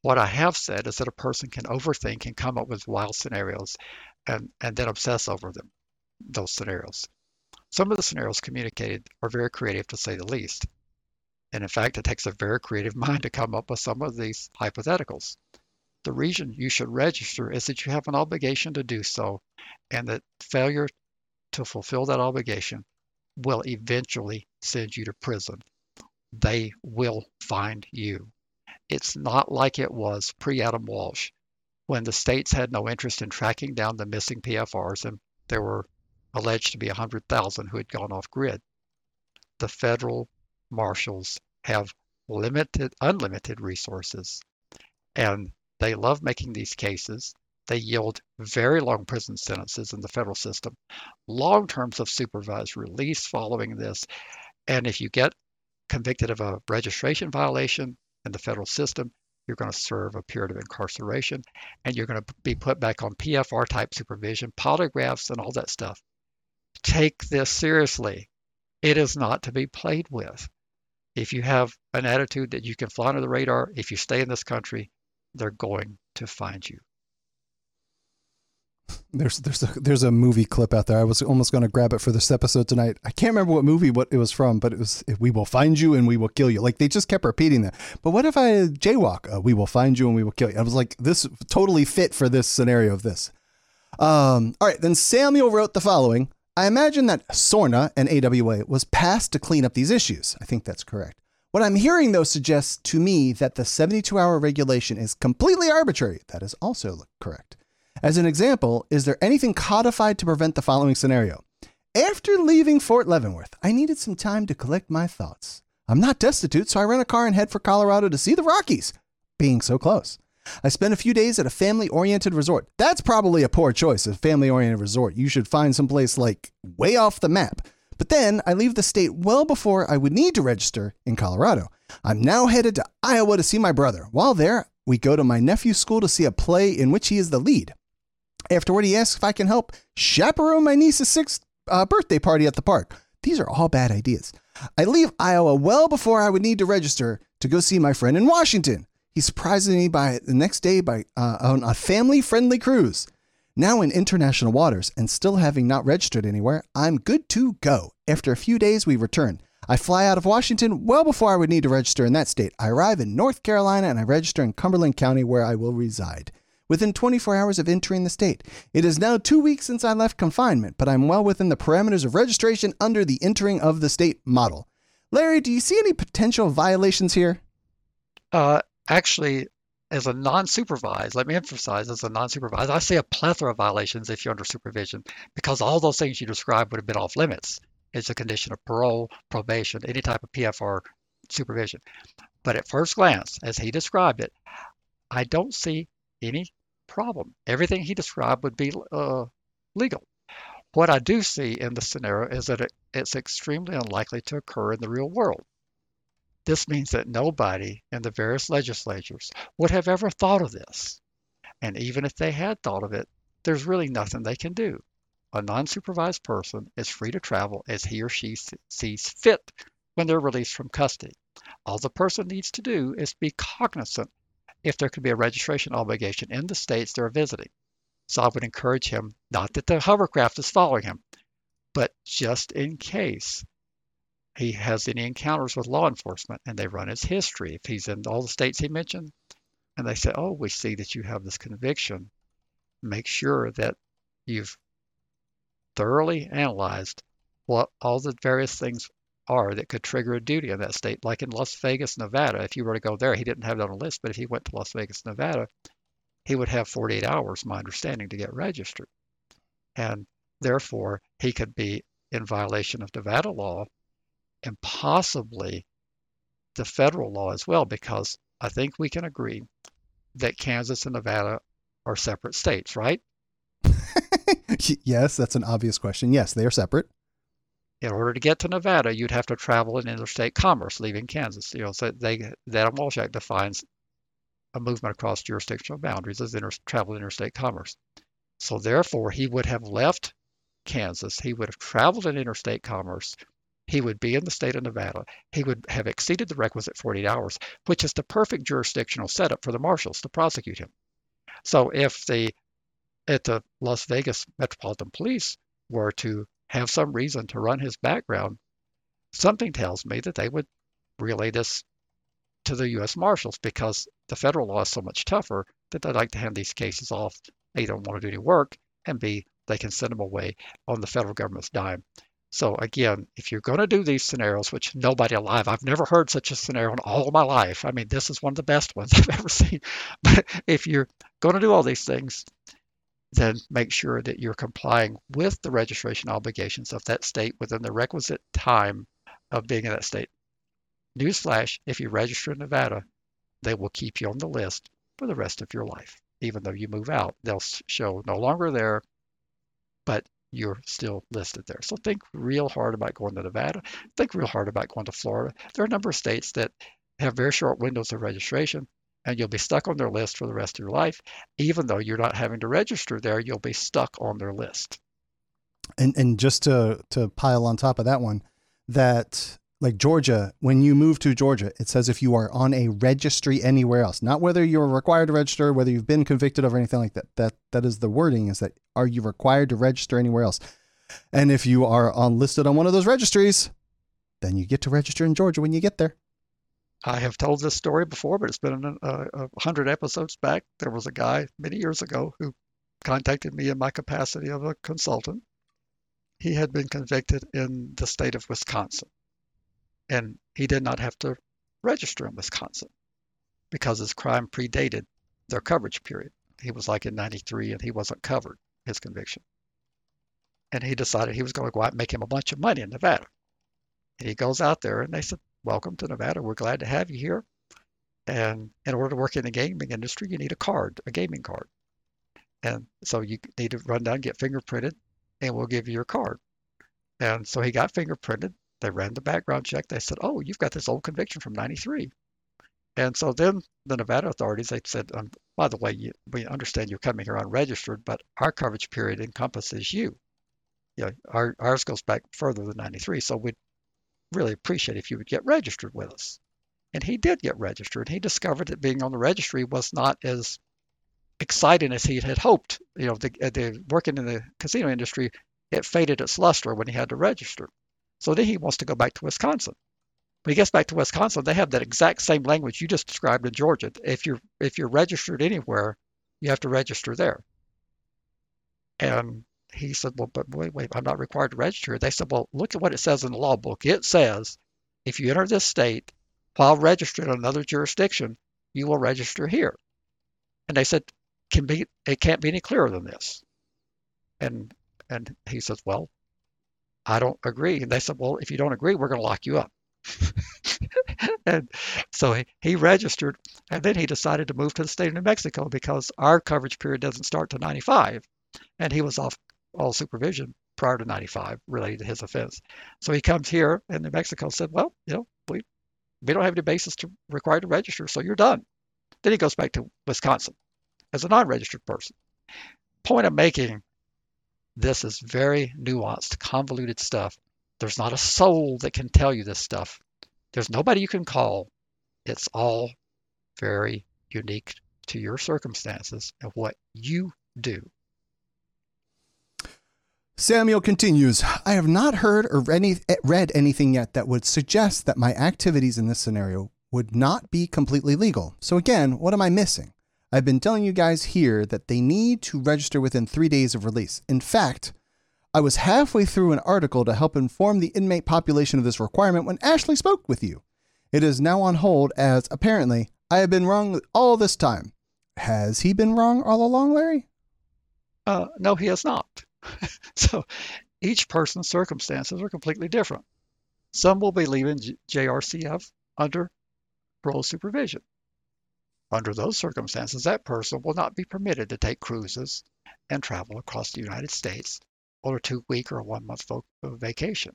What I have said is that a person can overthink and come up with wild scenarios and, and then obsess over them, those scenarios. Some of the scenarios communicated are very creative to say the least. And in fact, it takes a very creative mind to come up with some of these hypotheticals. The reason you should register is that you have an obligation to do so, and that failure to fulfill that obligation will eventually send you to prison. They will find you. It's not like it was pre Adam Walsh when the states had no interest in tracking down the missing PFRs and there were alleged to be 100,000 who had gone off grid. The federal marshals have limited, unlimited resources, and they love making these cases. They yield very long prison sentences in the federal system, long terms of supervised release following this. And if you get convicted of a registration violation, in the federal system, you're going to serve a period of incarceration and you're going to be put back on PFR type supervision, polygraphs, and all that stuff. Take this seriously. It is not to be played with. If you have an attitude that you can fly under the radar, if you stay in this country, they're going to find you. There's there's a, there's a movie clip out there. I was almost going to grab it for this episode tonight. I can't remember what movie what it was from, but it was "We will find you and we will kill you." Like they just kept repeating that. But what if I jaywalk? Uh, we will find you and we will kill you. I was like, this totally fit for this scenario of this. Um, all right, then Samuel wrote the following. I imagine that SORNA and AWA was passed to clean up these issues. I think that's correct. What I'm hearing, though, suggests to me that the 72 hour regulation is completely arbitrary. That is also correct. As an example, is there anything codified to prevent the following scenario? After leaving Fort Leavenworth, I needed some time to collect my thoughts. I'm not destitute, so I rent a car and head for Colorado to see the Rockies, being so close. I spent a few days at a family oriented resort. That's probably a poor choice, a family oriented resort. You should find someplace like way off the map. But then I leave the state well before I would need to register in Colorado. I'm now headed to Iowa to see my brother. While there, we go to my nephew's school to see a play in which he is the lead. Afterward, he asks if I can help chaperone my niece's sixth uh, birthday party at the park. These are all bad ideas. I leave Iowa well before I would need to register to go see my friend in Washington. He surprises me by the next day by uh, on a family-friendly cruise. Now in international waters and still having not registered anywhere, I'm good to go. After a few days, we return. I fly out of Washington well before I would need to register in that state. I arrive in North Carolina and I register in Cumberland County where I will reside. Within 24 hours of entering the state. It is now two weeks since I left confinement, but I'm well within the parameters of registration under the entering of the state model. Larry, do you see any potential violations here? Uh, actually, as a non-supervised, let me emphasize, as a non-supervised, I see a plethora of violations if you're under supervision because all those things you described would have been off limits. It's a condition of parole, probation, any type of PFR supervision. But at first glance, as he described it, I don't see any problem. Everything he described would be uh, legal. What I do see in the scenario is that it, it's extremely unlikely to occur in the real world. This means that nobody in the various legislatures would have ever thought of this. And even if they had thought of it, there's really nothing they can do. A non supervised person is free to travel as he or she sees fit when they're released from custody. All the person needs to do is be cognizant if there could be a registration obligation in the states they're visiting. So I would encourage him, not that the hovercraft is following him, but just in case he has any encounters with law enforcement and they run his history, if he's in all the states he mentioned, and they say, oh, we see that you have this conviction, make sure that you've thoroughly analyzed what all the various things are that could trigger a duty in that state. Like in Las Vegas, Nevada, if you were to go there, he didn't have it on a list, but if he went to Las Vegas, Nevada, he would have 48 hours, my understanding, to get registered. And therefore, he could be in violation of Nevada law and possibly the federal law as well, because I think we can agree that Kansas and Nevada are separate states, right? yes, that's an obvious question. Yes, they are separate. In order to get to Nevada, you'd have to travel in interstate commerce, leaving Kansas. You know, so they that Walsh Act defines a movement across jurisdictional boundaries as inter, travel interstate commerce. So therefore, he would have left Kansas. He would have traveled in interstate commerce. He would be in the state of Nevada. He would have exceeded the requisite 48 hours, which is the perfect jurisdictional setup for the marshals to prosecute him. So if the at the Las Vegas Metropolitan Police were to have some reason to run his background, something tells me that they would relay this to the U.S. Marshals because the federal law is so much tougher that they like to hand these cases off. A, don't want to do any work, and B, they can send them away on the federal government's dime. So again, if you're going to do these scenarios, which nobody alive, I've never heard such a scenario in all my life. I mean, this is one of the best ones I've ever seen. But if you're going to do all these things, then make sure that you're complying with the registration obligations of that state within the requisite time of being in that state. Newsflash, if you register in Nevada, they will keep you on the list for the rest of your life. Even though you move out, they'll show no longer there, but you're still listed there. So think real hard about going to Nevada. Think real hard about going to Florida. There are a number of states that have very short windows of registration and you'll be stuck on their list for the rest of your life. Even though you're not having to register there, you'll be stuck on their list. And and just to to pile on top of that one, that like Georgia, when you move to Georgia, it says if you are on a registry anywhere else, not whether you're required to register, whether you've been convicted of anything like that. That that is the wording is that are you required to register anywhere else? And if you are on listed on one of those registries, then you get to register in Georgia when you get there. I have told this story before, but it's been a, uh, a hundred episodes back. There was a guy many years ago who contacted me in my capacity of a consultant. He had been convicted in the state of Wisconsin, and he did not have to register in Wisconsin because his crime predated their coverage period. He was like in 93 and he wasn't covered, his conviction. And he decided he was going to go out and make him a bunch of money in Nevada. And he goes out there and they said, welcome to Nevada. We're glad to have you here. And in order to work in the gaming industry, you need a card, a gaming card. And so you need to run down, get fingerprinted, and we'll give you your card. And so he got fingerprinted. They ran the background check. They said, oh, you've got this old conviction from 93. And so then the Nevada authorities, they said, um, by the way, you, we understand you're coming here unregistered, but our coverage period encompasses you. You know, our, ours goes back further than 93. So we'd really appreciate if you would get registered with us. And he did get registered. He discovered that being on the registry was not as exciting as he had hoped. You know, the, uh, the working in the casino industry, it faded its luster when he had to register. So then he wants to go back to Wisconsin. When he gets back to Wisconsin, they have that exact same language you just described in Georgia. If you're if you're registered anywhere, you have to register there. And he said, Well, but wait, wait, I'm not required to register. They said, Well, look at what it says in the law book. It says if you enter this state while registered in another jurisdiction, you will register here. And they said, Can be it can't be any clearer than this. And and he says, Well, I don't agree. And they said, Well, if you don't agree, we're going to lock you up. and so he, he registered and then he decided to move to the state of New Mexico because our coverage period doesn't start to 95 and he was off all supervision prior to 95 related to his offense. So he comes here, and New Mexico said, well, you know, we, we don't have any basis to require to register, so you're done. Then he goes back to Wisconsin as a non-registered person. Point I'm making, this is very nuanced, convoluted stuff. There's not a soul that can tell you this stuff. There's nobody you can call. It's all very unique to your circumstances and what you do. Samuel continues I have not heard or any, read anything yet that would suggest that my activities in this scenario would not be completely legal. So, again, what am I missing? I've been telling you guys here that they need to register within three days of release. In fact, I was halfway through an article to help inform the inmate population of this requirement when Ashley spoke with you. It is now on hold as apparently I have been wrong all this time. Has he been wrong all along, Larry? Uh, no, he has not. so each person's circumstances are completely different. Some will be leaving JRCF under parole supervision. Under those circumstances, that person will not be permitted to take cruises and travel across the United States on a two week or one month vacation.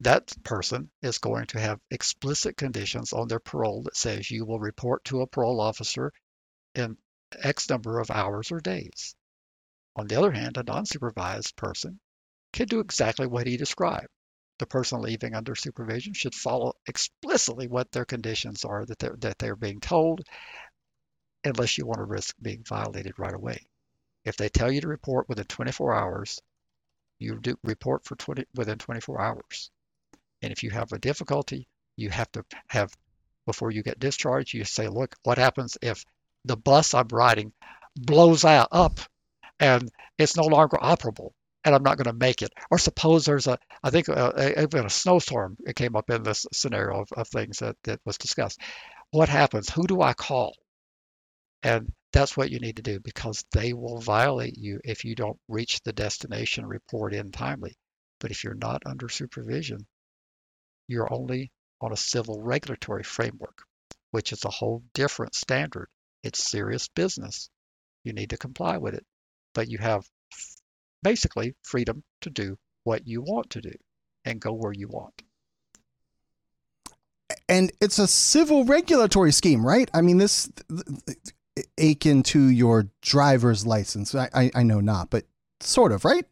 That person is going to have explicit conditions on their parole that says you will report to a parole officer in X number of hours or days. On the other hand, a non-supervised person can do exactly what he described. The person leaving under supervision should follow explicitly what their conditions are that they're, that they're being told, unless you want to risk being violated right away. If they tell you to report within 24 hours, you do report for 20 within 24 hours. And if you have a difficulty, you have to have before you get discharged, you say, look, what happens if the bus I'm riding blows out up and it's no longer operable and I'm not going to make it. Or suppose there's a, I think uh, even a snowstorm it came up in this scenario of, of things that, that was discussed. What happens? Who do I call? And that's what you need to do because they will violate you if you don't reach the destination report in timely. But if you're not under supervision, you're only on a civil regulatory framework, which is a whole different standard. It's serious business. You need to comply with it but you have basically freedom to do what you want to do and go where you want. And it's a civil regulatory scheme, right? I mean, this akin to your driver's license. I, I, I know not, but sort of, right?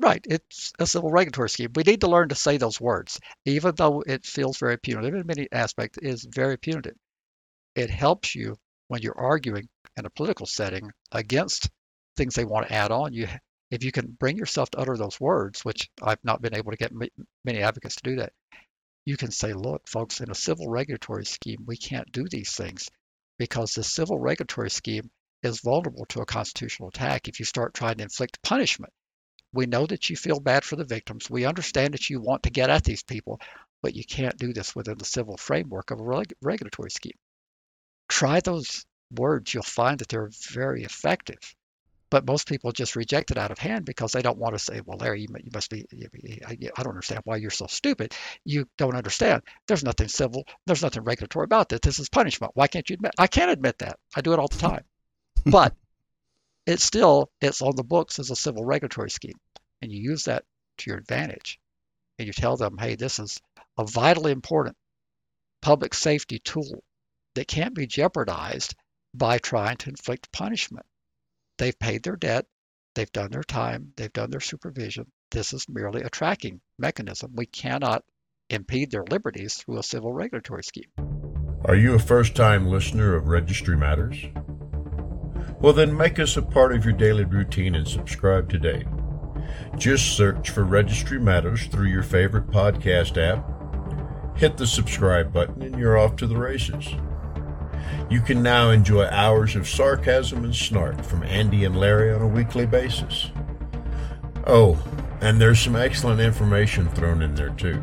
Right. It's a civil regulatory scheme. We need to learn to say those words, even though it feels very punitive in many aspects, is very punitive. It helps you when you're arguing in a political setting against things they want to add on. You, if you can bring yourself to utter those words, which I've not been able to get many advocates to do that, you can say, look, folks, in a civil regulatory scheme, we can't do these things because the civil regulatory scheme is vulnerable to a constitutional attack if you start trying to inflict punishment. We know that you feel bad for the victims. We understand that you want to get at these people, but you can't do this within the civil framework of a reg- regulatory scheme. Try those words. You'll find that they're very effective. But most people just reject it out of hand because they don't want to say, well, Larry, you, you must be, I don't understand why you're so stupid. You don't understand. There's nothing civil, there's nothing regulatory about this. This is punishment. Why can't you admit? I can't admit that. I do it all the time. but it's still, it's on the books as a civil regulatory scheme. And you use that to your advantage. And you tell them, hey, this is a vitally important public safety tool that can't be jeopardized by trying to inflict punishment. They've paid their debt, they've done their time, they've done their supervision. This is merely a tracking mechanism. We cannot impede their liberties through a civil regulatory scheme. Are you a first time listener of Registry Matters? Well, then make us a part of your daily routine and subscribe today. Just search for Registry Matters through your favorite podcast app. Hit the subscribe button and you're off to the races. You can now enjoy hours of sarcasm and snark from Andy and Larry on a weekly basis. Oh, and there's some excellent information thrown in there too.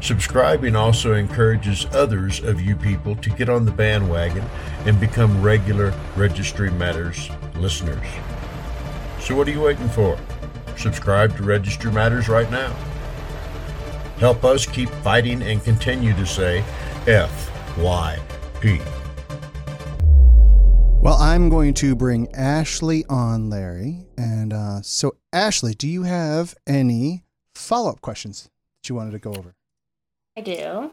Subscribing also encourages others of you people to get on the bandwagon and become regular Registry Matters listeners. So, what are you waiting for? Subscribe to Registry Matters right now. Help us keep fighting and continue to say FYP. Well, I'm going to bring Ashley on, Larry. And uh, so, Ashley, do you have any follow up questions that you wanted to go over? I do.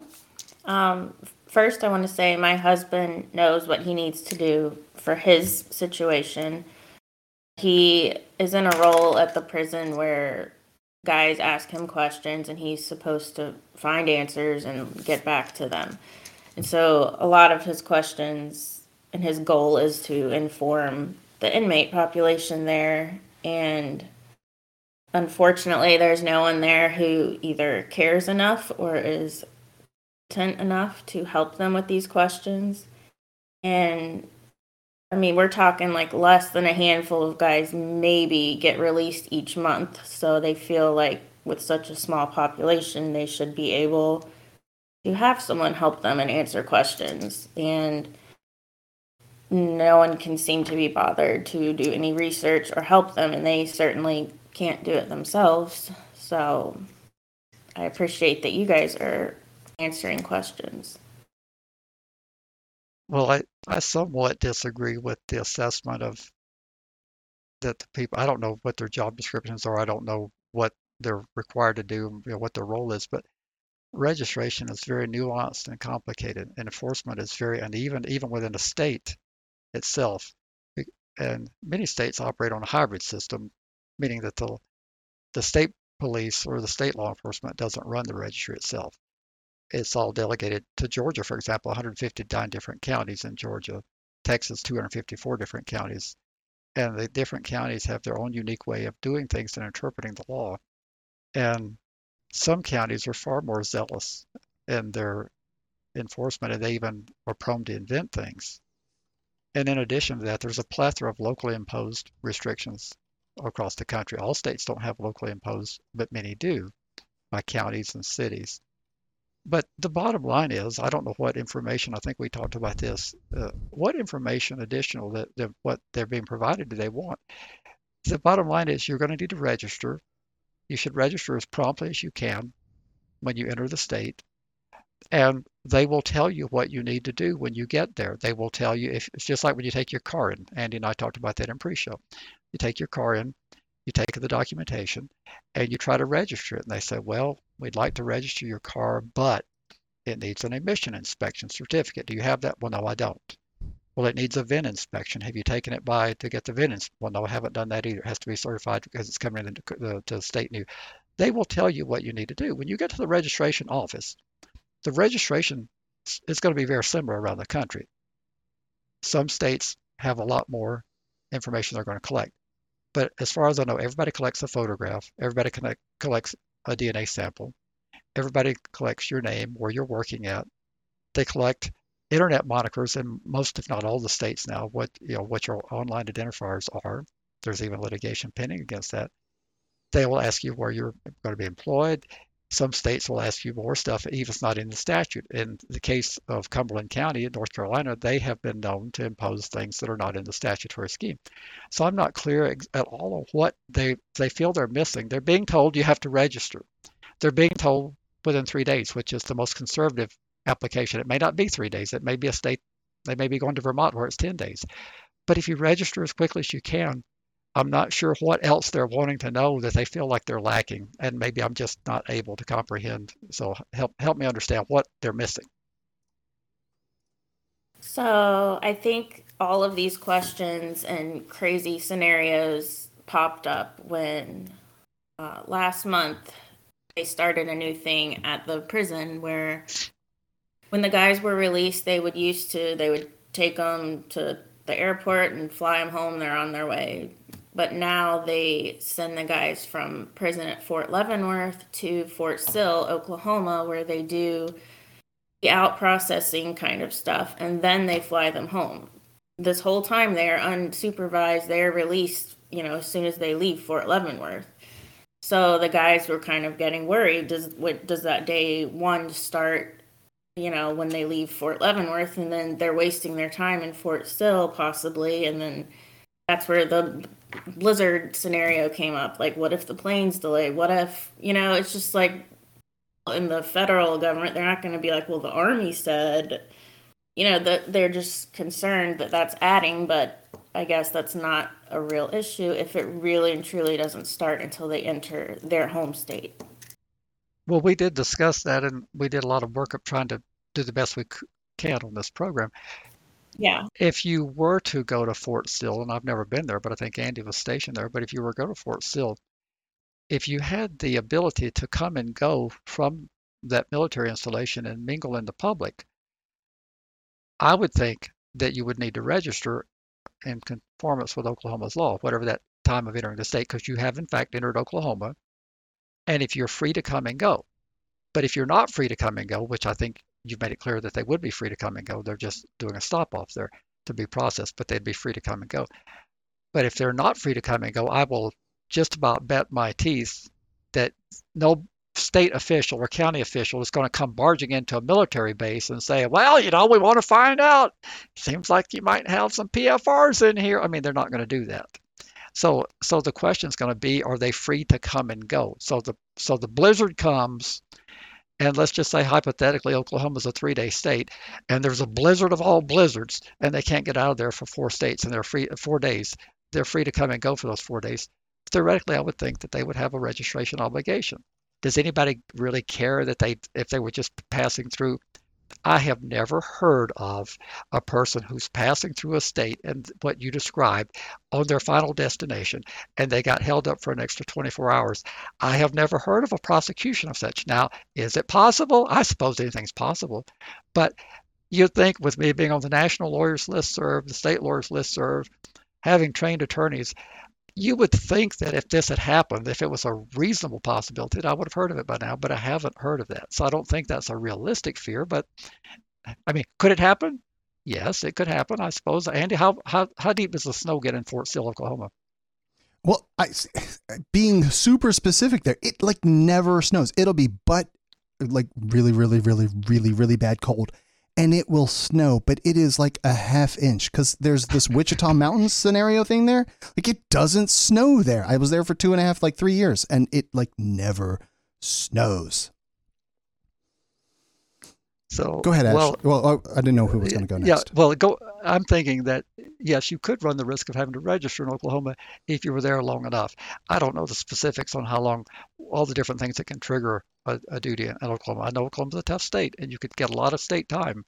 Um, first, I want to say my husband knows what he needs to do for his situation. He is in a role at the prison where guys ask him questions and he's supposed to find answers and get back to them. And so, a lot of his questions and his goal is to inform the inmate population there. And unfortunately, there's no one there who either cares enough or is content enough to help them with these questions. And I mean, we're talking like less than a handful of guys maybe get released each month. So they feel like with such a small population, they should be able to have someone help them and answer questions. And no one can seem to be bothered to do any research or help them, and they certainly can't do it themselves. So I appreciate that you guys are answering questions. Well, I, I somewhat disagree with the assessment of that the people, I don't know what their job descriptions are. I don't know what they're required to do, you know, what their role is, but registration is very nuanced and complicated. And enforcement is very uneven, even within a state itself. And many states operate on a hybrid system, meaning that the, the state police or the state law enforcement doesn't run the registry itself. It's all delegated to Georgia, for example, 159 different counties in Georgia, Texas, 254 different counties. And the different counties have their own unique way of doing things and interpreting the law. And some counties are far more zealous in their enforcement, and they even are prone to invent things and in addition to that, there's a plethora of locally imposed restrictions across the country. All states don't have locally imposed, but many do by counties and cities. But the bottom line is, I don't know what information, I think we talked about this, uh, what information additional that, that what they're being provided do they want? The bottom line is you're going to need to register. You should register as promptly as you can when you enter the state and they will tell you what you need to do when you get there. They will tell you if it's just like when you take your car in. Andy and I talked about that in pre-show. You take your car in, you take the documentation, and you try to register it. And they say, "Well, we'd like to register your car, but it needs an emission inspection certificate. Do you have that?" Well, no, I don't. Well, it needs a VIN inspection. Have you taken it by to get the VIN? Ins- well, no, I haven't done that either. It has to be certified because it's coming into the, state new. They will tell you what you need to do. When you get to the registration office, the registration is going to be very similar around the country. Some states have a lot more information they're going to collect. But as far as I know, everybody collects a photograph, everybody connect, collects a DNA sample, everybody collects your name, where you're working at. They collect internet monikers in most, if not all, the states now. What you know, what your online identifiers are. There's even litigation pending against that. They will ask you where you're going to be employed. Some states will ask you more stuff, even if it's not in the statute. In the case of Cumberland County in North Carolina, they have been known to impose things that are not in the statutory scheme. So I'm not clear at all of what they, they feel they're missing. They're being told you have to register. They're being told within three days, which is the most conservative application. It may not be three days. It may be a state, they may be going to Vermont where it's 10 days. But if you register as quickly as you can, I'm not sure what else they're wanting to know that they feel like they're lacking, and maybe I'm just not able to comprehend. So help help me understand what they're missing. So I think all of these questions and crazy scenarios popped up when uh, last month they started a new thing at the prison where when the guys were released, they would used to they would take them to the airport and fly them home. They're on their way. But now they send the guys from prison at Fort Leavenworth to Fort Sill, Oklahoma, where they do the out processing kind of stuff, and then they fly them home. This whole time they are unsupervised. They are released, you know, as soon as they leave Fort Leavenworth. So the guys were kind of getting worried. Does what does that day one start? You know, when they leave Fort Leavenworth, and then they're wasting their time in Fort Sill possibly, and then that's where the blizzard scenario came up. Like, what if the plane's delay? What if you know? It's just like in the federal government, they're not going to be like, well, the army said, you know, that they're just concerned that that's adding, but I guess that's not a real issue if it really and truly doesn't start until they enter their home state. Well, we did discuss that, and we did a lot of work of trying to do the best we can on this program. Yeah. If you were to go to Fort Sill, and I've never been there, but I think Andy was stationed there, but if you were to go to Fort Sill, if you had the ability to come and go from that military installation and mingle in the public, I would think that you would need to register in conformance with Oklahoma's law, whatever that time of entering the state, because you have in fact entered Oklahoma. And if you're free to come and go, but if you're not free to come and go, which I think you've made it clear that they would be free to come and go, they're just doing a stop off there to be processed, but they'd be free to come and go. But if they're not free to come and go, I will just about bet my teeth that no state official or county official is going to come barging into a military base and say, well, you know, we want to find out. Seems like you might have some PFRs in here. I mean, they're not going to do that. So, so the question is going to be, are they free to come and go? So the so the blizzard comes, and let's just say hypothetically, Oklahoma is a three-day state, and there's a blizzard of all blizzards, and they can't get out of there for four states, and they're free four days. They're free to come and go for those four days theoretically, I would think that they would have a registration obligation. Does anybody really care that they, if they were just passing through? I have never heard of a person who's passing through a state and what you described on their final destination and they got held up for an extra 24 hours. I have never heard of a prosecution of such. Now, is it possible? I suppose anything's possible. But you'd think with me being on the national lawyers list serve, the state lawyers list serve, having trained attorneys, you would think that if this had happened, if it was a reasonable possibility, I would have heard of it by now, but I haven't heard of that. So I don't think that's a realistic fear. But I mean, could it happen? Yes, it could happen, I suppose. Andy, how how, how deep does the snow get in Fort Sill, Oklahoma? Well, I, being super specific there, it like never snows. It'll be but like really, really, really, really, really bad cold and it will snow, but it is like a half inch because there's this Wichita Mountains scenario thing there. Like it doesn't snow there. I was there for two and a half, like three years, and it like never snows. So go ahead, Ash. Well, well I didn't know who was going to go next. Yeah, well, go. I'm thinking that yes, you could run the risk of having to register in Oklahoma if you were there long enough. I don't know the specifics on how long, all the different things that can trigger a, a duty in Oklahoma. I know Oklahoma's a tough state, and you could get a lot of state time,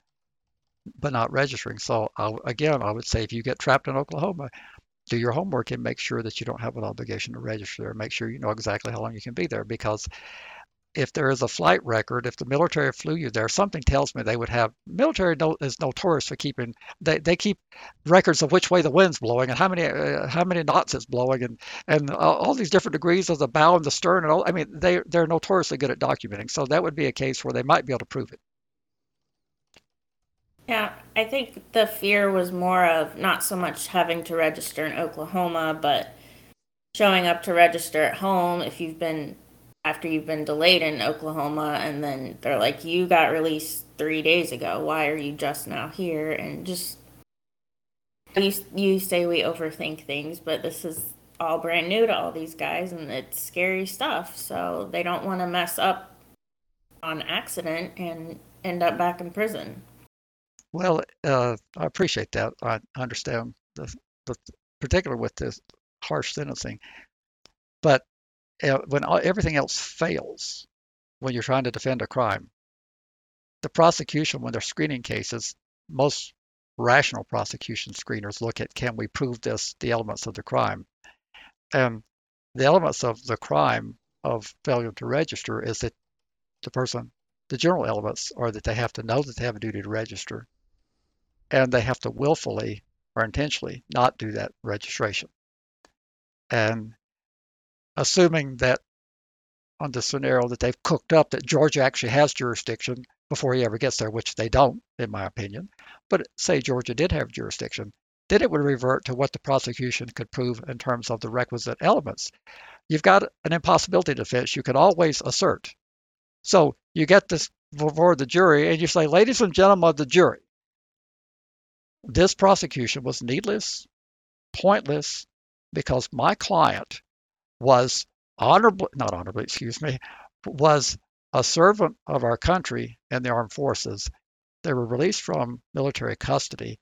but not registering. So I, again, I would say if you get trapped in Oklahoma, do your homework and make sure that you don't have an obligation to register there. Make sure you know exactly how long you can be there because if there is a flight record, if the military flew you there, something tells me they would have. Military no, is notorious for keeping. They, they keep records of which way the wind's blowing and how many uh, how many knots it's blowing and and all these different degrees of the bow and the stern and all. I mean, they they're notoriously good at documenting. So that would be a case where they might be able to prove it. Yeah, I think the fear was more of not so much having to register in Oklahoma, but showing up to register at home if you've been after you've been delayed in Oklahoma, and then they're like, you got released three days ago. Why are you just now here? And just you you say we overthink things, but this is all brand new to all these guys, and it's scary stuff. So they don't want to mess up on accident and end up back in prison. Well, uh, I appreciate that. I understand the, the particular with this harsh sentencing, but Uh, when everything else fails, when you're trying to defend a crime, the prosecution, when they're screening cases, most rational prosecution screeners look at can we prove this, the elements of the crime. And the elements of the crime of failure to register is that the person, the general elements are that they have to know that they have a duty to register and they have to willfully or intentionally not do that registration. And assuming that on the scenario that they've cooked up that Georgia actually has jurisdiction before he ever gets there, which they don't, in my opinion. But say Georgia did have jurisdiction, then it would revert to what the prosecution could prove in terms of the requisite elements. You've got an impossibility defense you can always assert. So you get this before the jury and you say, ladies and gentlemen of the jury, this prosecution was needless, pointless, because my client was honorably, not honorably, excuse me, was a servant of our country and the armed forces. They were released from military custody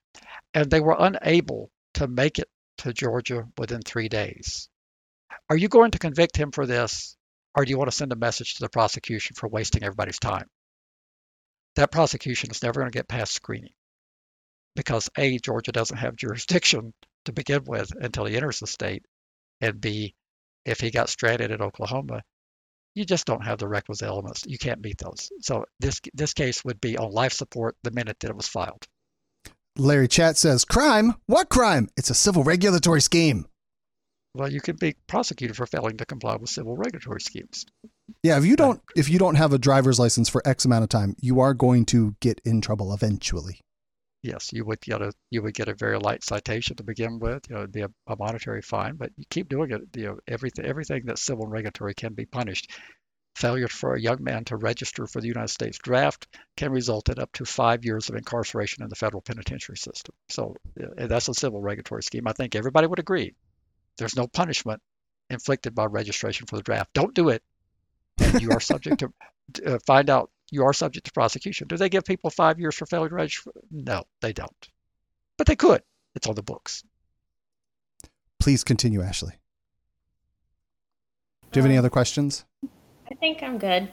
and they were unable to make it to Georgia within three days. Are you going to convict him for this, or do you want to send a message to the prosecution for wasting everybody's time? That prosecution is never going to get past screening because A, Georgia doesn't have jurisdiction to begin with until he enters the state, and B, if he got stranded in Oklahoma, you just don't have the requisite elements. You can't meet those. So this this case would be on life support the minute that it was filed. Larry Chat says, "Crime? What crime? It's a civil regulatory scheme." Well, you can be prosecuted for failing to comply with civil regulatory schemes. Yeah, if you don't if you don't have a driver's license for X amount of time, you are going to get in trouble eventually. Yes, you would get a you would get a very light citation to begin with. You know, it'd be a, a monetary fine, but you keep doing it. You know, everything everything that's civil and regulatory can be punished. Failure for a young man to register for the United States draft can result in up to five years of incarceration in the federal penitentiary system. So uh, that's a civil regulatory scheme. I think everybody would agree. There's no punishment inflicted by registration for the draft. Don't do it, and you are subject to uh, find out you are subject to prosecution. Do they give people five years for failure to register? No, they don't. But they could. It's on the books. Please continue, Ashley. Do you have any Um, other questions? I think I'm good.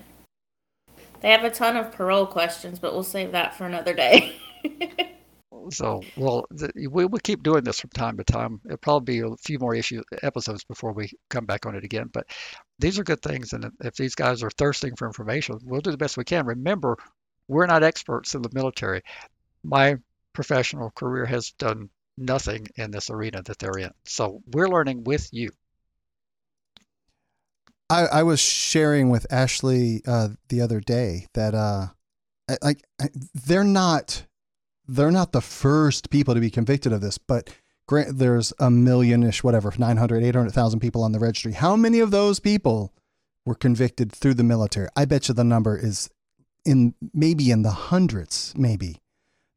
They have a ton of parole questions, but we'll save that for another day. So, well, the, we will keep doing this from time to time. It'll probably be a few more issue episodes before we come back on it again. But these are good things, and if- these guys are thirsting for information, we'll do the best we can. Remember, we're not experts in the military. My professional career has done nothing in this arena that they're in. So we're learning with you. I, I was sharing with Ashley uh, the other day that uh, like they're not they're not the first people to be convicted of this, but grant there's a million-ish, whatever, 900, 800,000 people on the registry. How many of those people were convicted through the military? I bet you the number is in maybe in the hundreds, maybe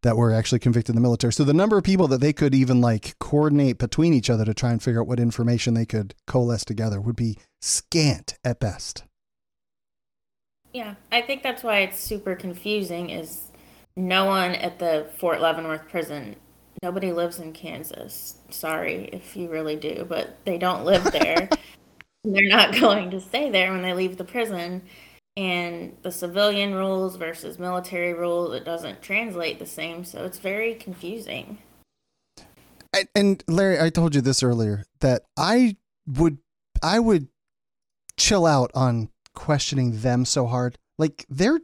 that were actually convicted in the military. So the number of people that they could even like coordinate between each other to try and figure out what information they could coalesce together would be scant at best. yeah, I think that's why it's super confusing is no one at the Fort Leavenworth prison, nobody lives in Kansas. Sorry if you really do, but they don't live there. They're not going to stay there when they leave the prison. And the civilian rules versus military rules, it doesn't translate the same. So it's very confusing. I, and Larry, I told you this earlier that I would I would chill out on questioning them so hard. Like they're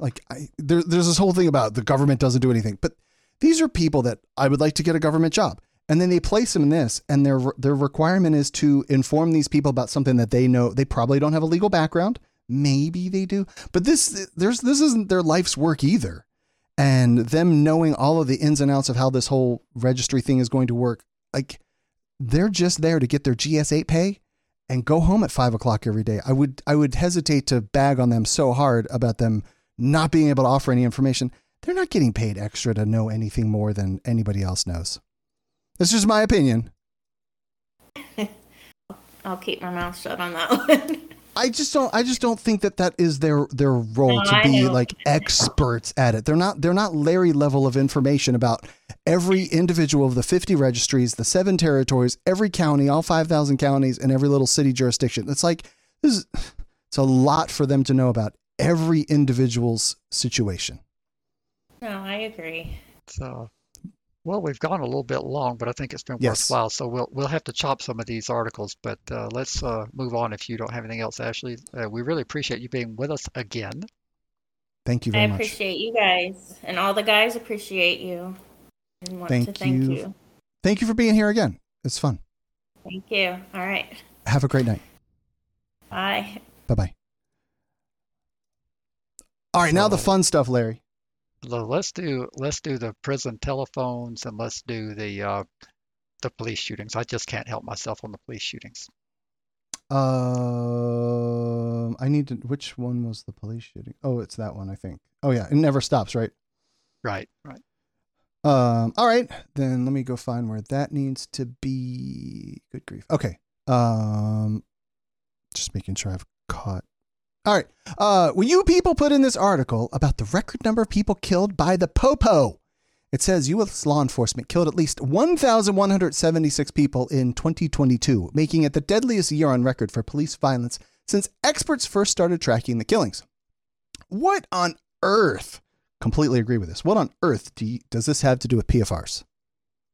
like I, there, there's this whole thing about the government doesn't do anything, but these are people that I would like to get a government job, and then they place them in this, and their their requirement is to inform these people about something that they know they probably don't have a legal background. Maybe they do, but this there's this isn't their life's work either. And them knowing all of the ins and outs of how this whole registry thing is going to work, like they're just there to get their GS8 pay and go home at five o'clock every day. I would I would hesitate to bag on them so hard about them not being able to offer any information. They're not getting paid extra to know anything more than anybody else knows. That's just my opinion. I'll keep my mouth shut on that one. I just don't I just don't think that that is their their role No, to I be know. like experts at it. They're not they're not Larry level of information about every individual of the 50 registries, the seven territories, every county, all 5,000 counties and every little city jurisdiction. It's like this is it's a lot for them to know about every individual's situation. no, I agree. So, well, we've gone a little bit long, but I think it's been Yes. worthwhile. So we'll we'll have to chop some of these articles, but uh, let's uh, move on if you don't have anything else, Ashley. Uh, we really appreciate you being with us again. Thank you I very much. I appreciate you guys, and all the guys appreciate you. And want Thank to thank you. you. Thank you for being here again. It's fun. Thank you. All right. Have a great night. Bye. Bye bye. All right, now the fun stuff, Larry. So let's do let's do the prison telephones and let's do the uh, the police shootings. I just can't help myself on the police shootings. Um, I need to. Which one was the police shooting? Oh, it's that one, I think. Oh yeah, it never stops, right? Right, right. Um, all right, then let me go find where that needs to be. Good grief. Okay. Um, just making sure I've caught. All right. Uh, will you people put in this article about the record number of people killed by the Popo? It says U.S. law enforcement killed at least 1,176 people in 2022, making it the deadliest year on record for police violence since experts first started tracking the killings. What on earth? Completely agree with this. What on earth do you, does this have to do with PFRs?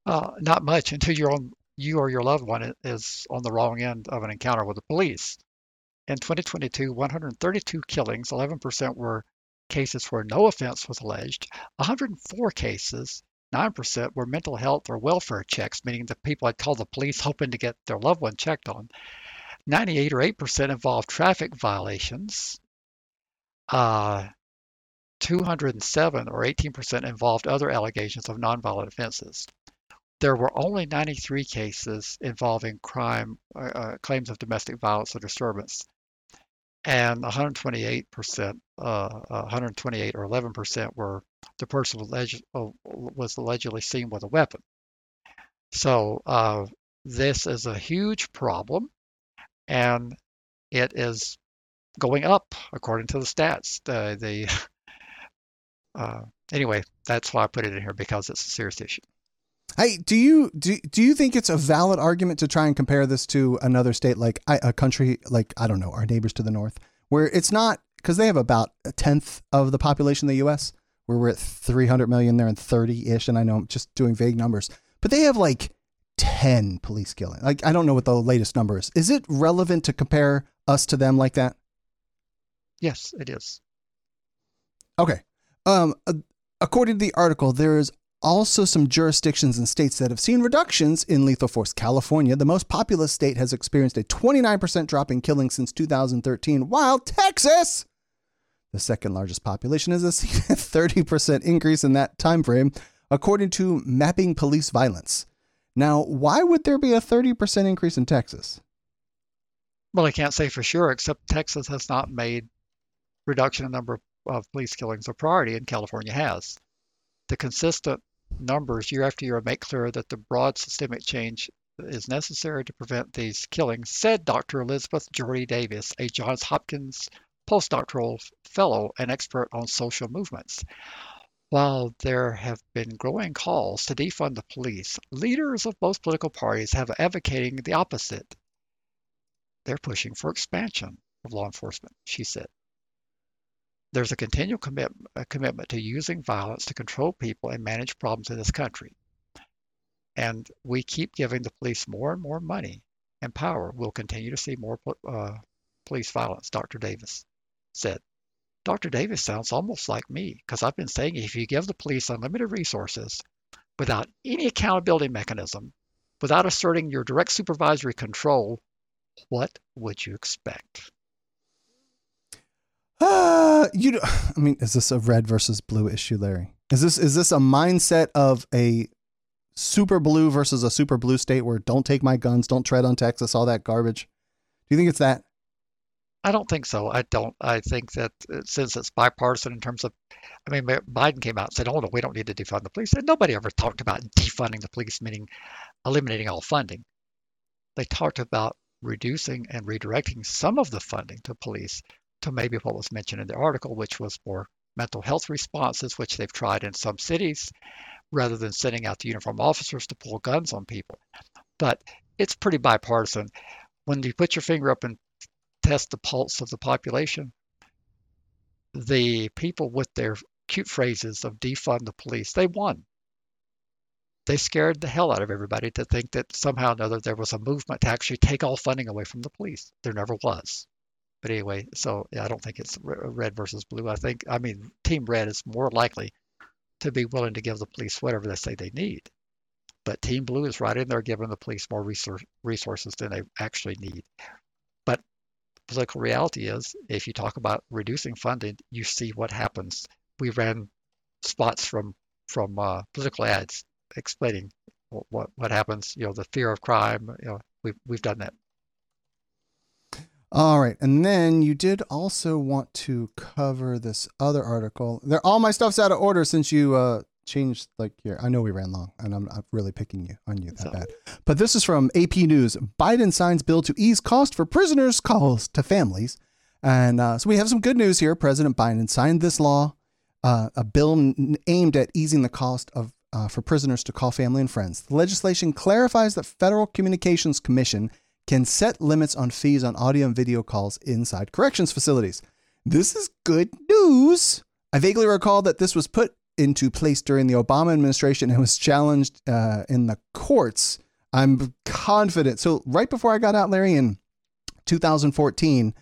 Uh, not much until you're on you or your loved one is on the wrong end of an encounter with the police. In 2022, 132 killings, 11% were cases where no offense was alleged. 104 cases, 9% were mental health or welfare checks, meaning the people had called the police hoping to get their loved one checked on. 98 or 8% involved traffic violations. Uh, 207 or 18% involved other allegations of nonviolent offenses. There were only 93 cases involving crime, uh, uh, claims of domestic violence or disturbance, and 128%, uh, 128 or 11% were the person uh, was allegedly seen with a weapon. So uh, this is a huge problem, and it is going up according to the stats. The, the uh, anyway, that's why I put it in here because it's a serious issue. Hey, do you do, do you think it's a valid argument to try and compare this to another state like I- a country like I don't know our neighbors to the north, where it's not because they have about a tenth of the population of the U.S. Where we're at 300 million, they're in 30 ish, and I know I'm just doing vague numbers, but they have like 10 police killing. Like I don't know what the latest number is. Is it relevant to compare us to them like that? Yes, it is. Okay. Um, according to the article, there is also some jurisdictions and states that have seen reductions in lethal force. California, the most populous state, has experienced a 29% drop in killings since 2013, while Texas, the second largest population, has seen a 30% increase in that time frame, according to Mapping Police Violence. Now, why would there be a 30% increase in Texas? Well, I can't say for sure, except Texas has not made reduction in number of police killings a priority, and California has. The consistent numbers year after year make clear that the broad systemic change is necessary to prevent these killings, said Dr. Elizabeth Jordy Davis, a Johns Hopkins postdoctoral fellow and expert on social movements. While there have been growing calls to defund the police, leaders of both political parties have advocating the opposite. They're pushing for expansion of law enforcement, she said. There's a continual commit, a commitment to using violence to control people and manage problems in this country. And we keep giving the police more and more money and power. We'll continue to see more uh, police violence, Dr. Davis said. Dr. Davis sounds almost like me because I've been saying if you give the police unlimited resources without any accountability mechanism, without asserting your direct supervisory control, what would you expect? Uh, you. I mean, is this a red versus blue issue, Larry? Is this is this a mindset of a super blue versus a super blue state where don't take my guns, don't tread on Texas, all that garbage? Do you think it's that? I don't think so. I don't. I think that uh, since it's bipartisan in terms of, I mean, Biden came out and said, "Oh no, we don't need to defund the police." And nobody ever talked about defunding the police, meaning eliminating all funding. They talked about reducing and redirecting some of the funding to police to maybe what was mentioned in the article, which was more mental health responses, which they've tried in some cities, rather than sending out the uniform officers to pull guns on people. But it's pretty bipartisan. When you put your finger up and test the pulse of the population, the people with their cute phrases of defund the police, they won. They scared the hell out of everybody to think that somehow or another there was a movement to actually take all funding away from the police. There never was. But anyway, so yeah, I don't think it's red versus blue. I think, I mean, Team Red is more likely to be willing to give the police whatever they say they need. But Team Blue is right in there giving the police more resources than they actually need. But the political reality is, if you talk about reducing funding, you see what happens. We ran spots from from uh, political ads explaining what, what what happens. You know, the fear of crime. You know, we've we've done that. All right, and then you did also want to cover this other article. There, all my stuff's out of order since you uh, changed like here. I know we ran long, and I'm not really picking you on you that so. bad. But this is from AP News. Biden signs bill to ease cost for prisoners' calls to families, and uh, so we have some good news here. President Biden signed this law, uh, a bill n- aimed at easing the cost of uh, for prisoners to call family and friends. The legislation clarifies that Federal Communications Commission can set limits on fees on audio and video calls inside corrections facilities. This is good news. I vaguely recall that this was put into place during the Obama administration and was challenged uh, in the courts. I'm confident. So, right before I got out, Larry, in 2014,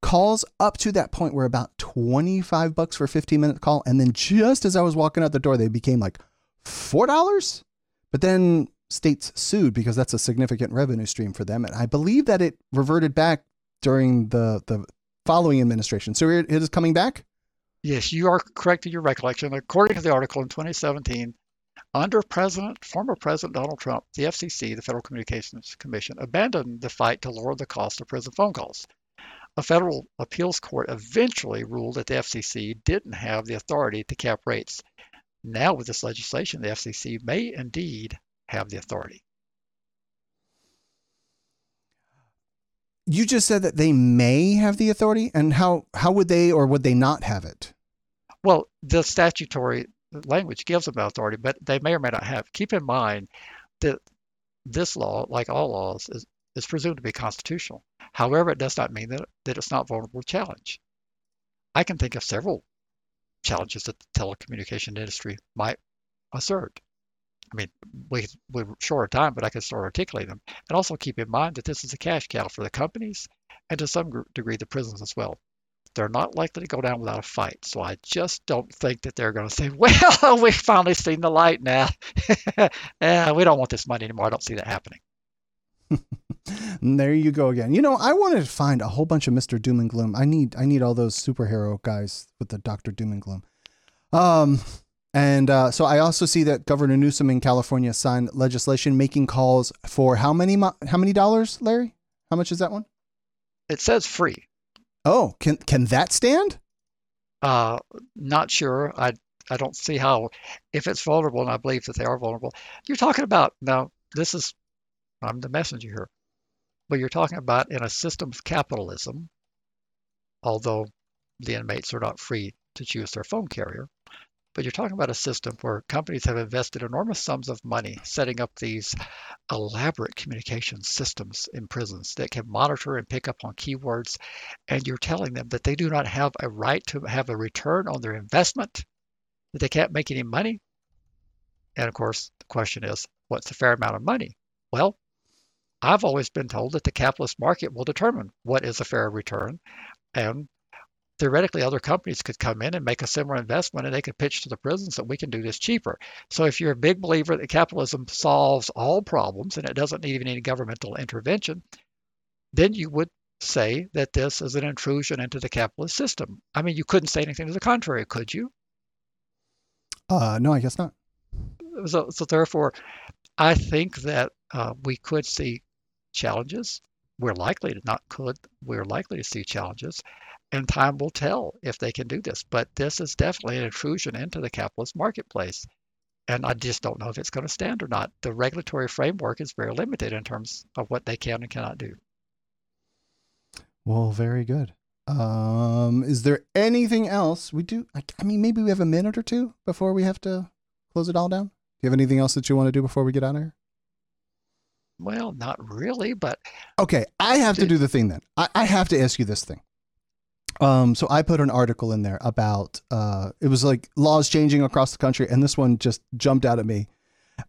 calls up to that point were about 25 bucks for a 15 minute call. And then just as I was walking out the door, they became like $4. But then states sued because that's a significant revenue stream for them. And I believe that it reverted back during the, the following administration. So it is coming back? Yes, you are correct in your recollection. According to the article in 2017, under President, former President Donald Trump, the FCC, the Federal Communications Commission, abandoned the fight to lower the cost of prison phone calls. A federal appeals court eventually ruled that the FCC didn't have the authority to cap rates. Now, with this legislation, the FCC may indeed have the authority. You just said that they may have the authority, and how how would they or would they not have it? Well, the statutory language gives them authority, but they may or may not have. Keep in mind that this law, like all laws, is, is presumed to be constitutional. However, it does not mean that, that it's not vulnerable to challenge. I can think of several challenges that the telecommunication industry might assert. I mean, we, we're short of time, but I can start articulating them. And also keep in mind that this is a cash cow for the companies and to some degree the prisons as well. They're not likely to go down without a fight. So I just don't think that they're going to say, well, we've finally seen the light now. yeah, we don't want this money anymore. I don't see that happening. there you go again. You know, I wanted to find a whole bunch of Mr. Doom and Gloom. I need I need all those superhero guys with the Doctor Doom and Gloom. Um, and uh, so I also see that Governor Newsom in California signed legislation making calls for how many how many dollars, Larry? How much is that one? It says free. Oh, can can that stand? Uh, not sure. I I don't see how. If it's vulnerable, and I believe that they are vulnerable, you're talking about now. This is I'm the messenger here, but you're talking about in a system of capitalism. Although the inmates are not free to choose their phone carrier, but you're talking about a system where companies have invested enormous sums of money setting up these elaborate communication systems in prisons that can monitor and pick up on keywords. And you're telling them that they do not have a right to have a return on their investment, that they can't make any money. And of course, the question is, what's a fair amount of money? Well, I've always been told that the capitalist market will determine what is a fair return. And theoretically other companies could come in and make a similar investment and they could pitch to the prisons that we can do this cheaper. So if you're a big believer that capitalism solves all problems and it doesn't need even any governmental intervention, then you would say that this is an intrusion into the capitalist system. I mean, you couldn't say anything to the contrary, could you? Uh, no, I guess not. So, so therefore, I think that uh, we could see challenges. We're likely to not could. We're likely to see challenges and time will tell if they can do this. But this is definitely an intrusion into the capitalist marketplace. And I just don't know if it's going to stand or not. The regulatory framework is very limited in terms of what they can and cannot do. Well, very good. Um, is there anything else we do? I, I mean, maybe we have a minute or two before we have to close it all down. Do you have anything else that you want to do before we get out of here? Well, not really, but okay. I have to do the thing then. I, I have to ask you this thing. Um, so I put an article in there about uh, it was like laws changing across the country, and this one just jumped out at me.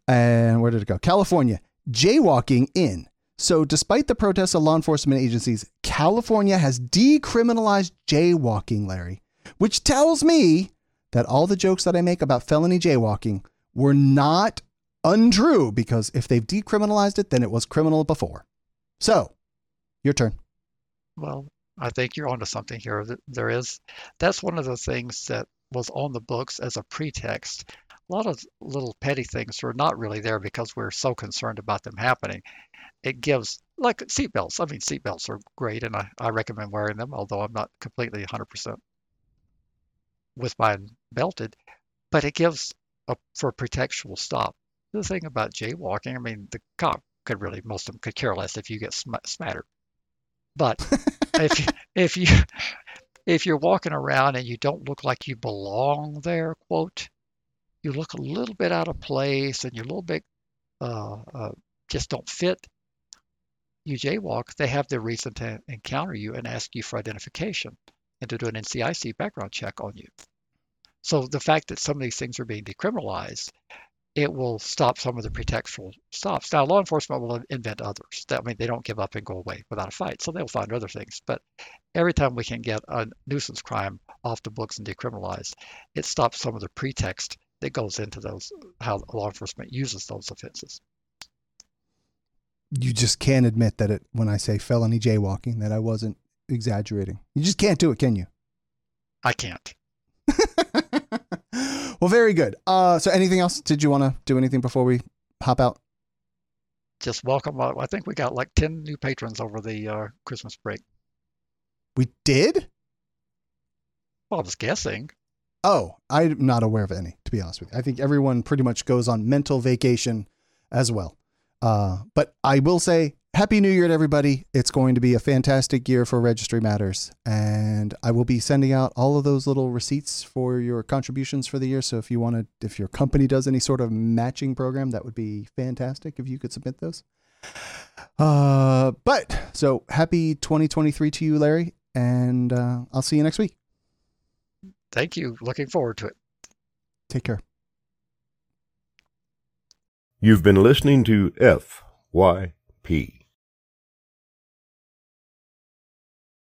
And where did it go? California jaywalking in. So, despite the protests of law enforcement agencies, California has decriminalized jaywalking, Larry, which tells me that all the jokes that I make about felony jaywalking were not untrue because if they've decriminalized it, then it was criminal before. So, your turn. Well, I think you're onto something here. There is, that's one of the things that was on the books as a pretext. A lot of little petty things were not really there because we're so concerned about them happening. It gives, like seatbelts. I mean, seatbelts are great, and I, I recommend wearing them, although I'm not completely 100% with mine belted. But it gives a, for a pretextual stop. The thing about jaywalking, I mean, the cop could really, most of them could care less if you get sm- smattered. But if if you if you're walking around and you don't look like you belong there, quote, you look a little bit out of place and you're a little bit uh, uh, just don't fit. You jaywalk, they have the reason to encounter you and ask you for identification and to do an NCIC background check on you. So the fact that some of these things are being decriminalized it will stop some of the pretextual stops. Now, law enforcement will invent others. That I mean, they don't give up and go away without a fight, so they'll find other things. But every time we can get a nuisance crime off the books and decriminalized, it stops some of the pretext that goes into those how law enforcement uses those offenses. You just can't admit that it when I say felony jaywalking that I wasn't exaggerating. You just can't do it, can you? I can't. Well, very good. Uh, so anything else? Did you want to do anything before we hop out? Just welcome. Uh, I think we got like 10 new patrons over the uh, Christmas break. We did? Well, I was guessing. Oh, I'm not aware of any, to be honest with you. I think everyone pretty much goes on mental vacation as well. Uh, but I will say Happy New Year to everybody. It's going to be a fantastic year for Registry Matters. And I will be sending out all of those little receipts for your contributions for the year. So if you want to, if your company does any sort of matching program, that would be fantastic if you could submit those. Uh, but so happy 2023 to you, Larry. And uh, I'll see you next week. Thank you. Looking forward to it. Take care. You've been listening to FYP